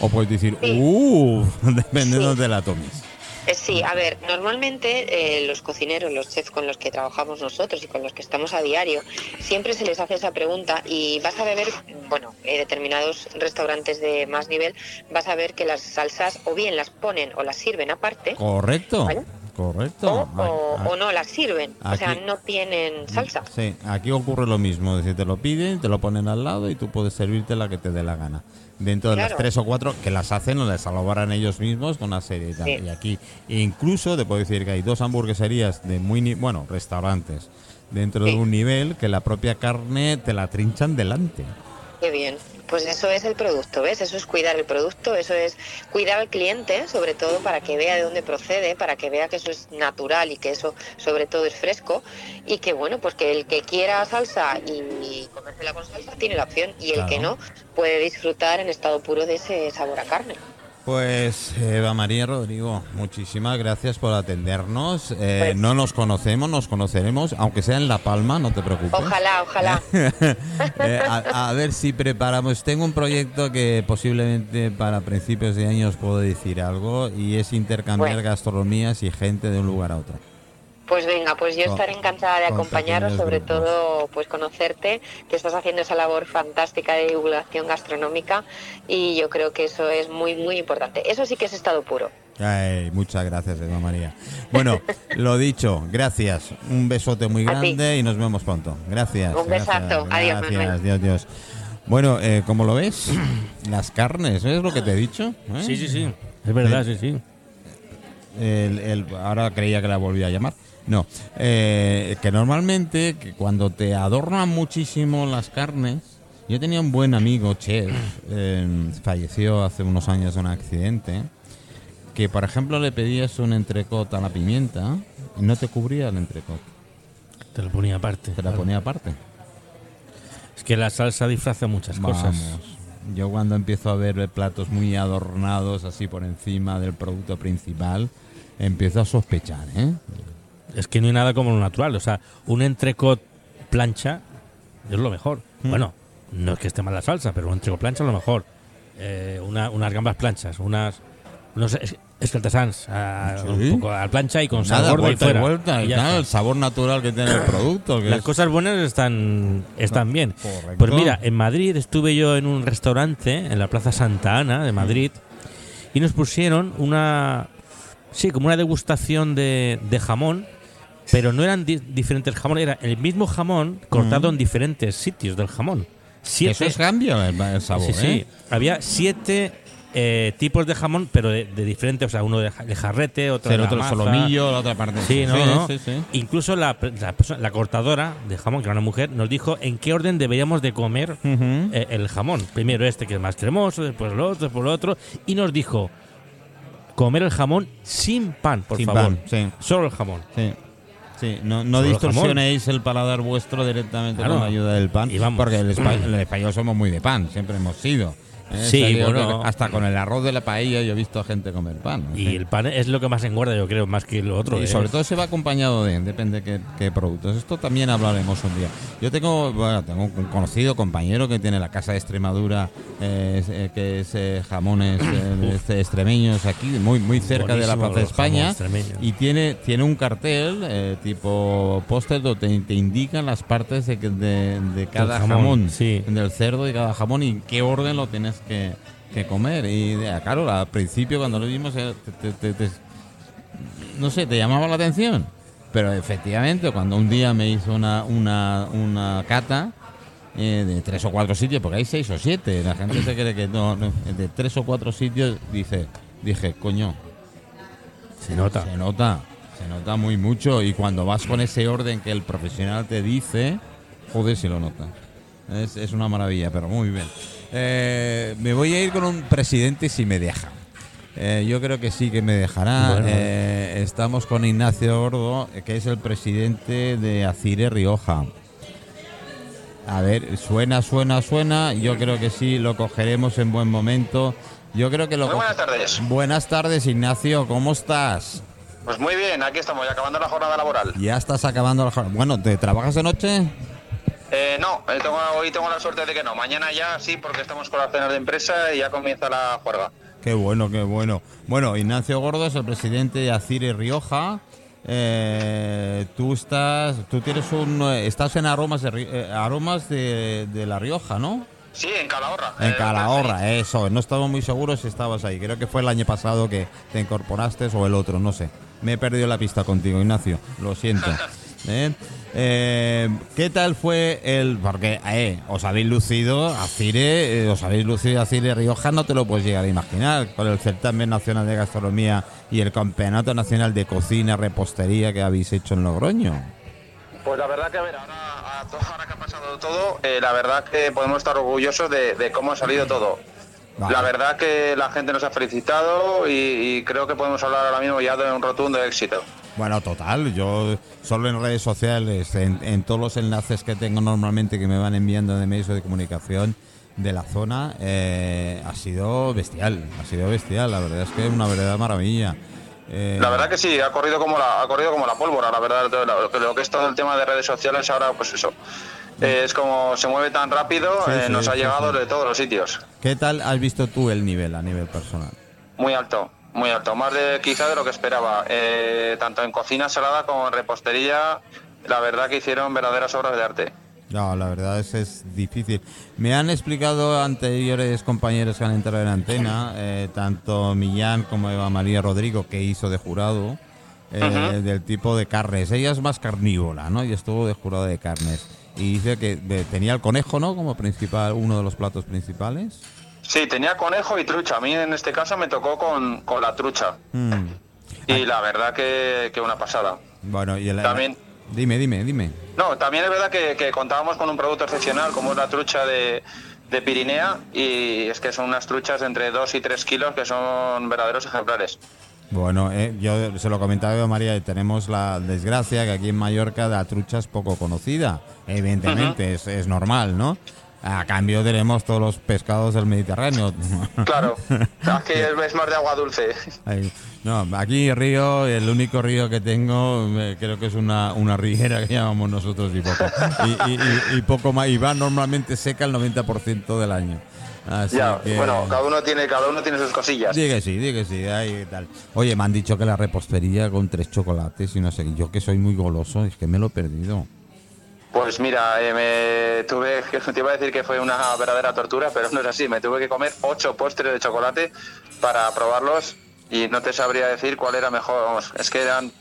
o puedes decir, uff, depende de la tomes. Eh, Sí, a ver, normalmente eh, los cocineros, los chefs con los que trabajamos nosotros y con los que estamos a diario, siempre se les hace esa pregunta y vas a ver, bueno, en determinados restaurantes de más nivel, vas a ver que las salsas o bien las ponen o las sirven aparte, Correcto. ¿Vale? Correcto. o, o- no las sirven. O sea, no tienen salsa. Sí, aquí ocurre lo mismo, es decir, te lo piden, te lo ponen al lado y tú puedes servirte la que te dé la gana. Dentro de las tres o cuatro que las hacen o las elaboran ellos mismos con una serie y tal. Sí. Y aquí, incluso te puedo decir que hay dos hamburgueserías de muy, ni- bueno, restaurantes dentro de un nivel que la propia carne te la trinchan delante. Qué bien. Pues eso es el producto, ¿ves? Eso es cuidar el producto, eso es cuidar al cliente, sobre todo para que vea de dónde procede, para que vea que eso es natural y que eso sobre todo es fresco y que bueno, pues que el que quiera salsa y comérsela con salsa tiene la opción y el Claro. que no puede disfrutar en estado puro de ese sabor a carne. Pues Eva María Rodrigo, muchísimas gracias por atendernos. Eh, Pues- no nos conocemos, nos conoceremos, aunque sea en La Palma, no te preocupes. Ojalá, ojalá. Eh, a, a ver si preparamos. Tengo un proyecto que posiblemente para principios de años puedo decir algo y es intercambiar Bueno. gastronomías y gente de un lugar a otro. Pues venga, pues yo estaré encantada de acompañaros, sobre todo pues conocerte, que estás haciendo esa labor fantástica de divulgación gastronómica y yo creo que eso es muy muy importante. Eso sí que es estado puro. Ay, muchas gracias, Eva María. Bueno, lo dicho, gracias. Un besote muy grande y nos vemos pronto. Gracias. Un besazo. gracias, Adiós, Gracias, Manuel. Dios, Dios. Bueno, eh, como lo ves, las carnes, ¿ves lo que te he dicho? ¿Eh? Sí, sí, sí. Es verdad, sí, sí. El- el- ahora creía que la volví a llamar. No, eh, que normalmente que cuando te adornan muchísimo las carnes, yo tenía un buen amigo, chef, eh, falleció hace unos años de un accidente, que por ejemplo le pedías un entrecot a la pimienta y no te cubría el entrecot, Te lo ponía aparte. te la claro. ponía aparte. Es que la salsa disfraza muchas cosas. Yo cuando empiezo a ver platos muy adornados así por encima del producto principal, empiezo a sospechar, ¿eh? Es que no hay nada como lo natural. O sea, un entrecot plancha es lo mejor. Mm. Bueno, no es que esté mal la salsa, pero un entrecot plancha es lo mejor. Eh, una- unas gambas planchas, unas. No sé, es- escaltasans, ah, Sí. un poco a la plancha y con Nada, y vuelta y fuera. vuelta, Y el sabor natural que tiene el producto. que Las es- cosas buenas están, están bien. correcto. Pues mira, en Madrid estuve yo en un restaurante en la Plaza Santa Ana de Madrid y nos pusieron una, sí, como una degustación de, de jamón, pero no eran di- diferentes jamones, era el mismo jamón cortado Mm. en diferentes sitios del jamón. Siete, eso es cambio el, el sabor, sí, sí. ¿eh? Había siete eh, tipos de jamón, pero de, de diferentes, o sea, uno de, ja- de jarrete, otro El de otro el maza. solomillo, la otra parte. Sí, no, no. sí, sí. Incluso la, la, la cortadora de jamón, que era una mujer, nos dijo en qué orden deberíamos de comer eh, el jamón. Primero este que es más cremoso, después lo otro, después lo otro. Y nos dijo comer el jamón sin pan, por Sin favor. pan, sí. Solo el jamón. Sí. Sí, no, no distorsionéis el paladar vuestro directamente Claro. con la ayuda del pan. Y vamos. Porque el, el español somos muy de pan, siempre hemos sido. ¿Eh? Sí, O sea, yo bueno. Hasta con el arroz de la paella yo he visto a gente comer pan. ¿no? Y Sí. el pan es lo que más engorda, yo creo, más que lo otro. Y ¿eh? sobre todo se va acompañado de, depende qué, qué productos. Esto también hablaremos un día. Yo tengo, bueno, tengo un conocido compañero que tiene la casa de Extremadura, eh, eh, que es eh, jamones extremeños aquí, muy muy cerca de la Buenísimo Plaza de España. Y tiene, tiene un cartel tipo póster donde te, indican las partes de, de, de cada jamón, jamón, sí. del cerdo y cada jamón y en qué orden lo tienes que, que comer. Y eh, claro, al principio cuando lo vimos, eh, te- te- te- te- no sé, te llamaba la atención. Pero efectivamente, cuando un día me hizo una, una, una cata eh, de tres o cuatro sitios, porque hay seis o siete, la gente se cree que no, no, de tres o cuatro sitios, dice, dije, coño, Se nota. se nota, se nota muy mucho. Y cuando vas con ese orden que el profesional te dice, joder, si lo notas. Es, es una maravilla, pero muy bien. Eh, me voy a ir con un presidente si me deja. Eh, yo creo que sí que me dejará. Bueno. Eh, estamos con Ignacio Gordo, que es el presidente de Acire Rioja. A ver, suena, suena, suena. Yo creo que sí, lo cogeremos en buen momento. Yo creo que lo Muy buenas tardes. Buenas tardes, Ignacio. ¿Cómo estás? Pues muy bien, aquí estamos, ya acabando la jornada laboral. Ya estás acabando la jornada. Bueno, ¿te trabajas de noche? Eh, no, eh, tengo- hoy tengo la suerte de que no. Mañana ya sí, porque estamos con las cenas de empresa y ya comienza la juerga. Qué bueno, qué bueno. Bueno, Ignacio Gordo es el presidente de Acire Rioja. Eh, tú estás, tú tienes un, eh, estás en aromas de, eh, aromas de, de la Rioja, ¿no? Sí, en Calahorra. En Calahorra, eso. No estaba muy seguro si estabas ahí. Creo que fue el año pasado que te incorporaste o el otro, no sé. me he perdido la pista contigo, Ignacio. Lo siento. ¿Eh? Eh, ¿Qué tal fue el...? Porque eh, os habéis lucido a Cire, eh, os habéis lucido a Cire Rioja, no te lo puedes llegar a imaginar, con el certamen nacional de gastronomía y el campeonato nacional de cocina, repostería que habéis hecho en Logroño. Pues la verdad que, a ver, ahora, que ha pasado todo, eh, la verdad que podemos estar orgullosos de cómo ha salido todo. Vale. La verdad que la gente nos ha felicitado y, y creo que podemos hablar ahora mismo ya de un rotundo éxito. Bueno, total, yo solo en redes sociales, en, en todos los enlaces que tengo normalmente que me van enviando de medios de comunicación de la zona, eh, ha sido bestial, ha sido bestial, la verdad es que es una verdadera maravilla. Eh, La verdad que sí, ha corrido como la, ha corrido como la pólvora, la verdad, lo, lo que es todo el tema de redes sociales ahora, pues eso. Eh, es como se mueve tan rápido, Sí, eh, sí, nos ha llegado de todos los sitios. ¿Qué tal has visto tú el nivel a nivel personal? Muy alto, muy alto, más de quizá de lo que esperaba. Eh, tanto en cocina salada como en repostería, la verdad que hicieron verdaderas obras de arte. No, la verdad es es difícil. Me han explicado anteriores compañeros que han entrado en antena, eh, tanto Millán como Eva María Rodrigo, que hizo de jurado, eh, del tipo de carnes. Ella es más carnívora, ¿no? Y estuvo de jurado de carnes. Y dice que tenía el conejo, ¿no? Como principal, uno de los platos principales. Sí, tenía conejo y trucha. A mí en este caso me tocó con, con la trucha. Mm. Y la verdad que, que una pasada. Bueno, y el, También- Dime, dime, dime. No, también es verdad que, que contábamos con un producto excepcional como es la trucha de, de Pirinea y es que son unas truchas de entre 2 y 3 kilos que son verdaderos ejemplares. Bueno, eh, yo se lo comentaba a María tenemos la desgracia que aquí en Mallorca la trucha es poco conocida. Evidentemente, es, es normal, ¿no? A cambio tenemos todos los pescados del Mediterráneo. Claro, aquí es, más de agua dulce. No, aquí río, el único río que tengo, eh, creo que es una, una riera que llamamos nosotros y poco. Y, y- y- y poco más, y va normalmente seca el 90% del año. Así Ya, que- bueno, cada uno tiene cada uno tiene sus cosillas. Sí que sí, sí que sí, ahí tal. Oye, me han dicho que la repostería con tres chocolates y no sé, yo que soy muy goloso, es que me lo he perdido. Pues mira, eh, me tuve que te iba a decir que fue una verdadera tortura, pero no es así. Me tuve que comer ocho postres de chocolate para probarlos y no te sabría decir cuál era mejor. Vamos, es que eran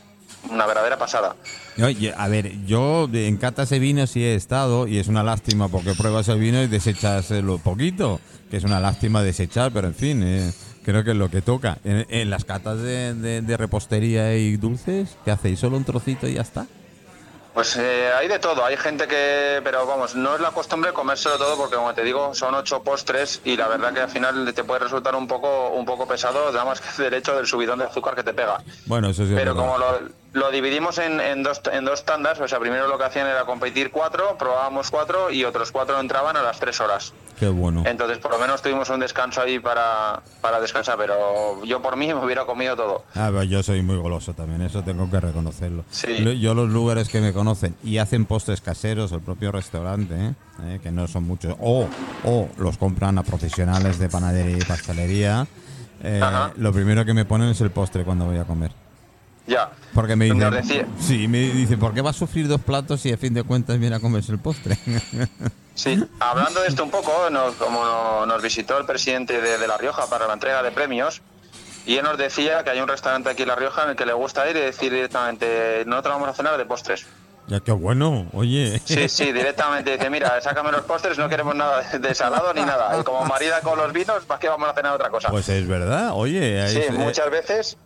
una verdadera pasada. Oye, a ver, yo en catas de vino sí he estado y es una lástima porque pruebas el vino y desechas eh, lo poquito, que es una lástima desechar, pero en fin, eh, creo que es lo que toca. En, en las catas de, de- de repostería y dulces, ¿qué hacéis? ¿Solo un trocito y ya está? Pues eh, hay de todo, hay gente que, pero vamos, no es la costumbre comérselo todo porque como te digo, son ocho postres y la verdad que al final te puede resultar un poco, un poco pesado, nada más que del hecho del subidón de azúcar que te pega. Bueno, eso sí. es Pero verdad. como lo, lo dividimos en, en dos, en dos tandas, o sea, primero lo que hacían era competir cuatro, probábamos cuatro y otros cuatro entraban a las tres horas. Qué bueno. Entonces, por lo menos tuvimos un descanso ahí para, para descansar, pero yo por mí me hubiera comido todo. Ah, pero yo soy muy goloso también, eso tengo que reconocerlo. Sí. Yo los lugares que me conocen y hacen postres caseros, el propio restaurante, ¿eh? Eh, que no son muchos, o, o los compran a profesionales de panadería y pastelería, eh, lo primero que me ponen es el postre cuando voy a comer. Ya. Porque me decía- sí, me dicen, ¿por qué va a sufrir dos platos y a fin de cuentas viene a comerse el postre? Sí, hablando de esto un poco, nos- como no- nos visitó el presidente de, de La Rioja para la entrega de premios, y él nos decía que hay un restaurante aquí en La Rioja en el que le gusta ir y decir directamente, nosotros vamos a cenar de postres. ya, qué bueno, oye. Sí, sí, directamente dice, mira, sácame los postres, no queremos nada de- salado ni nada. Y como marida con los vinos, ¿para qué vamos a cenar otra cosa? Pues es verdad, oye. ahí sí, se- muchas veces,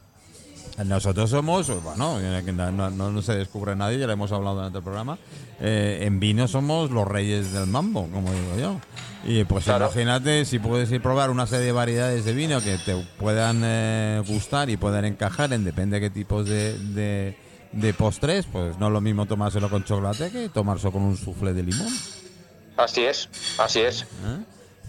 Nosotros somos, bueno, no, no- se descubre nadie, ya lo hemos hablado durante el programa. eh, en vino somos los reyes del mambo, como digo yo. Y pues Claro. imagínate si puedes ir a probar una serie de variedades de vino que te puedan eh, gustar y puedan encajar en depende de qué tipos de, de, de postres, pues no es lo mismo tomárselo con chocolate que tomárselo con un soufflé de limón. así es, así es.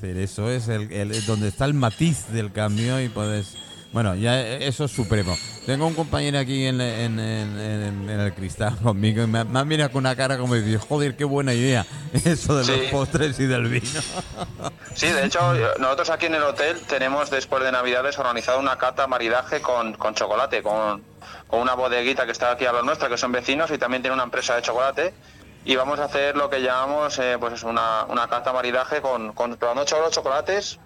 ¿eh? Eso es el, el- donde está el matiz del cambio y puedes... Bueno, ya eso es supremo. Tengo un compañero aquí en, en- en- en- en el cristal conmigo y me, me ha mirado con una cara como de joder, qué buena idea eso de los postres y del vino. Sí, de hecho, nosotros aquí en el hotel tenemos después de Navidades organizado una cata maridaje con, con chocolate, con, con una bodeguita que está aquí a la nuestra, que son vecinos y también tiene una empresa de chocolate. Y vamos a hacer lo que llamamos eh, pues es una, una cata maridaje con, con probando los chocolates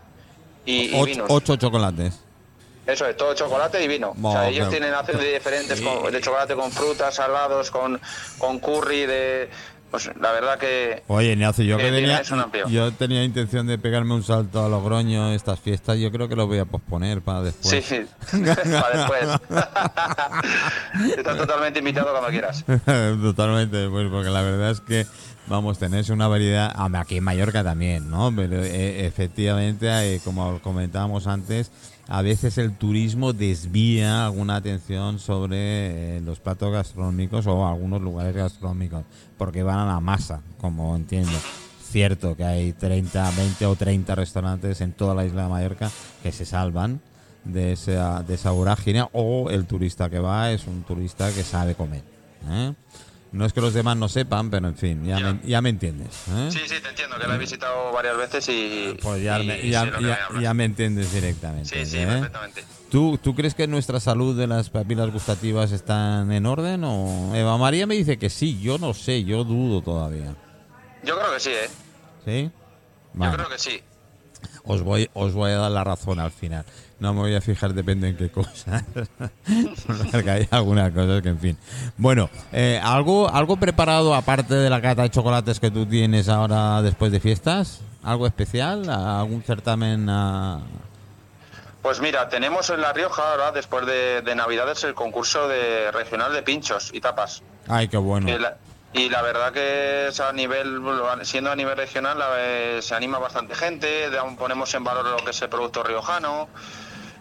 y, y ocho, vinos. ocho chocolates. Eso es, todo chocolate y vino. o sea, ellos pero- tienen de diferentes con- de chocolate con frutas, salados, con, con curry, de pues la verdad que Oye, Ignacio, yo Eh, que tenía, yo tenía intención de pegarme un salto a Logroño estas fiestas, yo creo que lo voy a posponer para después. sí, sí, para después. Estás totalmente invitado cuando quieras. Totalmente, pues porque la verdad es que, vamos, tenéis una variedad, aquí en Mallorca también, ¿no? Pero eh, efectivamente, eh, como comentábamos antes, a veces el turismo desvía alguna atención sobre eh, los platos gastronómicos o algunos lugares gastronómicos, porque van a la masa, como entiendo. Cierto que hay 30, 20 o 30 restaurantes en toda la isla de Mallorca que se salvan de esa, de esa vorágine o el turista que va es un turista que sabe comer. ¿eh? No es que los demás no sepan, pero en fin, ya, Ya. Me, ya me entiendes. ¿eh? Sí, sí, te entiendo, que la he visitado varias veces y, Pues ya, y me, ya, entiendes directamente. Sí, sí, ¿eh? perfectamente. ¿Tú, ¿Tú crees que nuestra salud de las papilas gustativas están en orden? o Eva María me dice que sí, yo no sé, yo dudo todavía. Yo creo que sí, ¿eh? ¿Sí? Yo creo que sí. Os voy, os voy a dar la razón al final. No me voy a fijar, depende en qué cosas. Porque hay algunas cosas que, en fin. Bueno, eh, ¿algo, ¿algo preparado aparte de la cata de chocolates que tú tienes ahora después de fiestas? ¿Algo especial? ¿Algún certamen? ah? Pues mira, tenemos en La Rioja ahora, después de, de Navidades, el concurso de regional de pinchos y tapas. Ay, qué bueno. Y la, y la verdad que es a nivel, siendo a nivel regional, la- eh, se anima bastante gente, da- ponemos en valor lo que es el producto riojano.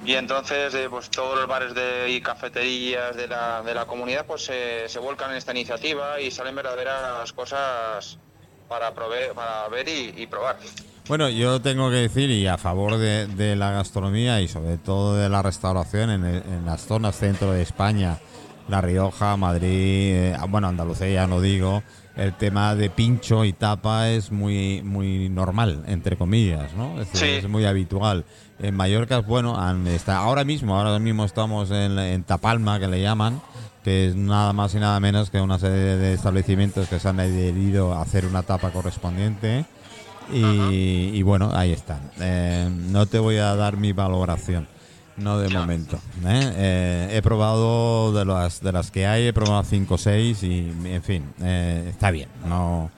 Y entonces, eh, pues todos los bares de, y cafeterías de la, de la comunidad pues se, se vuelcan en esta iniciativa y salen verdaderas cosas para, prove- para ver y, y probar. Bueno, yo tengo que decir, y a favor de, de la gastronomía y sobre todo de la restauración en, las zonas centro de España, La Rioja, Madrid, eh, bueno, Andalucía ya no digo, el tema de pincho y tapa es muy muy normal, entre comillas, ¿no? Es, decir, Sí. es muy habitual. En Mallorca, bueno, han- está, ahora mismo, ahora mismo estamos en, en Tapalma, que le llaman, que es nada más y nada menos que una serie de establecimientos que se han adherido a hacer una tapa correspondiente. Y, y bueno, ahí están. Eh, no te voy a dar mi valoración, no de momento. ¿eh? Eh, he probado de las de las que hay, he probado 5 o 6 y en fin, eh, está bien. No,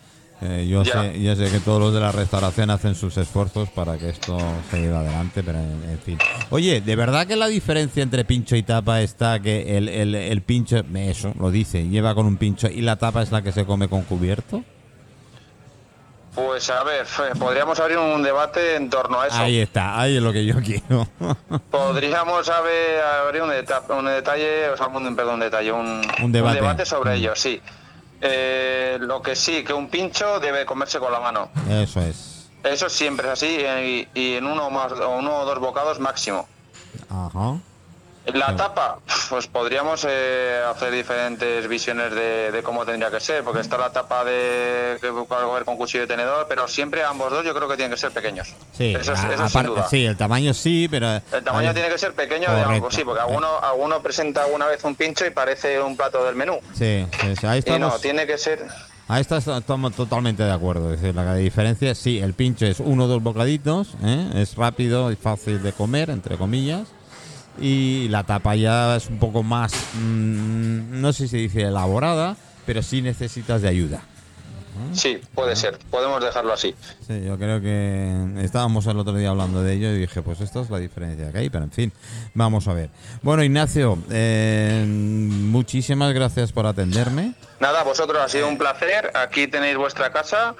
eh, yo Ya. sé yo sé que todos los de la restauración hacen sus esfuerzos para que esto se lleve adelante, pero en, en fin. Oye, ¿de verdad que la diferencia entre pincho y tapa está que el, el, el pincho, eso, lo dice, lleva con un pincho y la tapa es la que se come con cubierto? Pues a ver, podríamos abrir un debate en torno a eso. Ahí está, ahí es lo que yo quiero. Podríamos haber, abrir un, deta- un detalle, o sea, un, perdón, un detalle, un, Un debate. sobre Mm. ello, sí. Eh, lo que sí, que un pincho debe comerse con la mano. Eso es. Eso siempre es así eh, y, y en uno, más, uno o dos bocados máximo. Ajá. La tapa, pues podríamos eh, hacer diferentes visiones de, de cómo tendría que ser, porque está la tapa de que coger con cuchillo y tenedor, pero siempre ambos dos yo creo que tienen que ser pequeños. Sí, eso, es- a- eso sin duda. sí, el tamaño sí, pero... El tamaño ahí- tiene que ser pequeño, Correcto. digamos, sí, porque alguno, alguno presenta alguna vez un pincho y parece un plato del menú. Sí, sí, sí, ahí Y no, tiene que ser. Ahí está- estamos totalmente de acuerdo. Es decir, la diferencia, sí, el pincho es uno o dos bocaditos, ¿eh? es rápido y fácil de comer, entre comillas. Y la tapa ya es un poco más, mm, no sé si se dice elaborada, pero sí necesitas de ayuda. Sí, puede ser, podemos dejarlo así. Sí, yo creo que estábamos el otro día hablando de ello y dije, pues esta es la diferencia que hay, pero en fin, vamos a ver. Bueno, Ignacio, eh, muchísimas gracias por atenderme. Nada, vosotros ha sido un placer. Aquí tenéis vuestra casa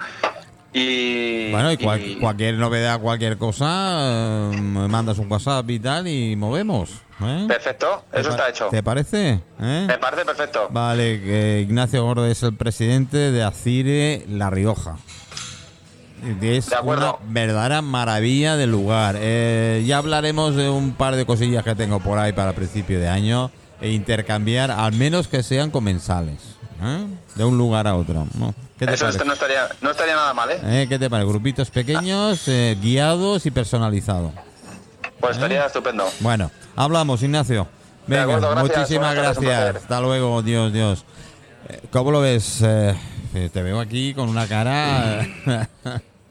y. Bueno, y, cual- y- cualquier novedad, cualquier cosa, me mandas un WhatsApp y tal y movemos. ¿eh? Perfecto, ¿Te eso está hecho. ¿Te parece? ¿Eh? Me parece perfecto. Vale, que Ignacio Gordo es el presidente de Acire La Rioja. Es De acuerdo. una verdadera maravilla del lugar. Eh, ya hablaremos de un par de cosillas que tengo por ahí para principio de año e intercambiar, al menos que sean comensales, ¿eh? de un lugar a otro. ¿no? ¿Qué te Eso parece? no estaría, no estaría nada mal, ¿eh? ¿Eh? ¿Qué te parece? Grupitos pequeños, eh, guiados y personalizados. Pues estaría estupendo. Bueno, hablamos, Ignacio. De Venga, acuerdo, gracias. muchísimas Buenas gracias. Hasta luego, Dios, Dios. ¿Cómo lo ves? Te veo aquí con una cara.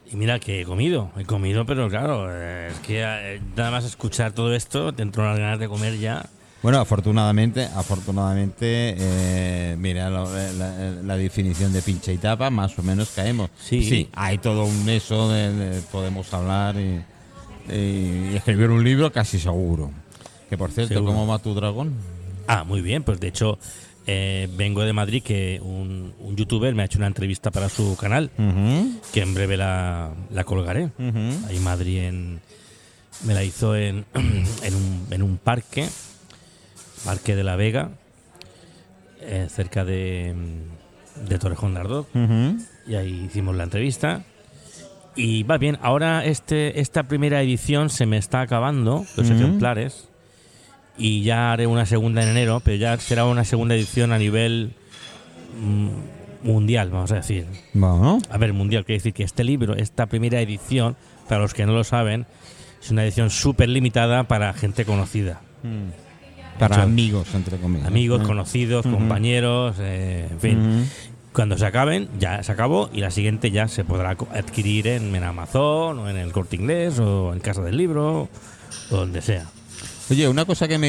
Y mira que he comido, he comido, pero claro, es que nada más escuchar todo esto, te entró unas ganas de comer ya. Bueno, afortunadamente, afortunadamente, eh, mira la, la- la definición de pinche y tapa, más o menos caemos. Sí. hay todo un eso, de, de- podemos hablar y, y escribir un libro casi seguro. Que por cierto, Seguro. ¿cómo va tu dragón? Ah, muy bien, pues de hecho eh, vengo de Madrid que un, un youtuber me ha hecho una entrevista para su canal, que en breve la, la colgaré. Ahí en Madrid en, me la hizo en, en, un, en un parque, Parque de la Vega, eh, cerca de, de Torrejón de Ardoz. Y ahí hicimos la entrevista. Y va bien, ahora este, esta primera edición se me está acabando, los ejemplares. Y ya haré una segunda en enero, pero ya será una segunda edición a nivel mm, mundial, vamos a decir. Bueno, A ver, mundial, quiere decir que este libro, esta primera edición, para los que no lo saben, es una edición súper limitada para gente conocida. Para amigos, entre comillas. Amigos, Ujú. conocidos, compañeros, eh, en fin. Cuando se acaben, ya se acabó y la siguiente ya se podrá adquirir en, en Amazon o en el Corte Inglés o en Casa del Libro o donde sea. Oye, una cosa que me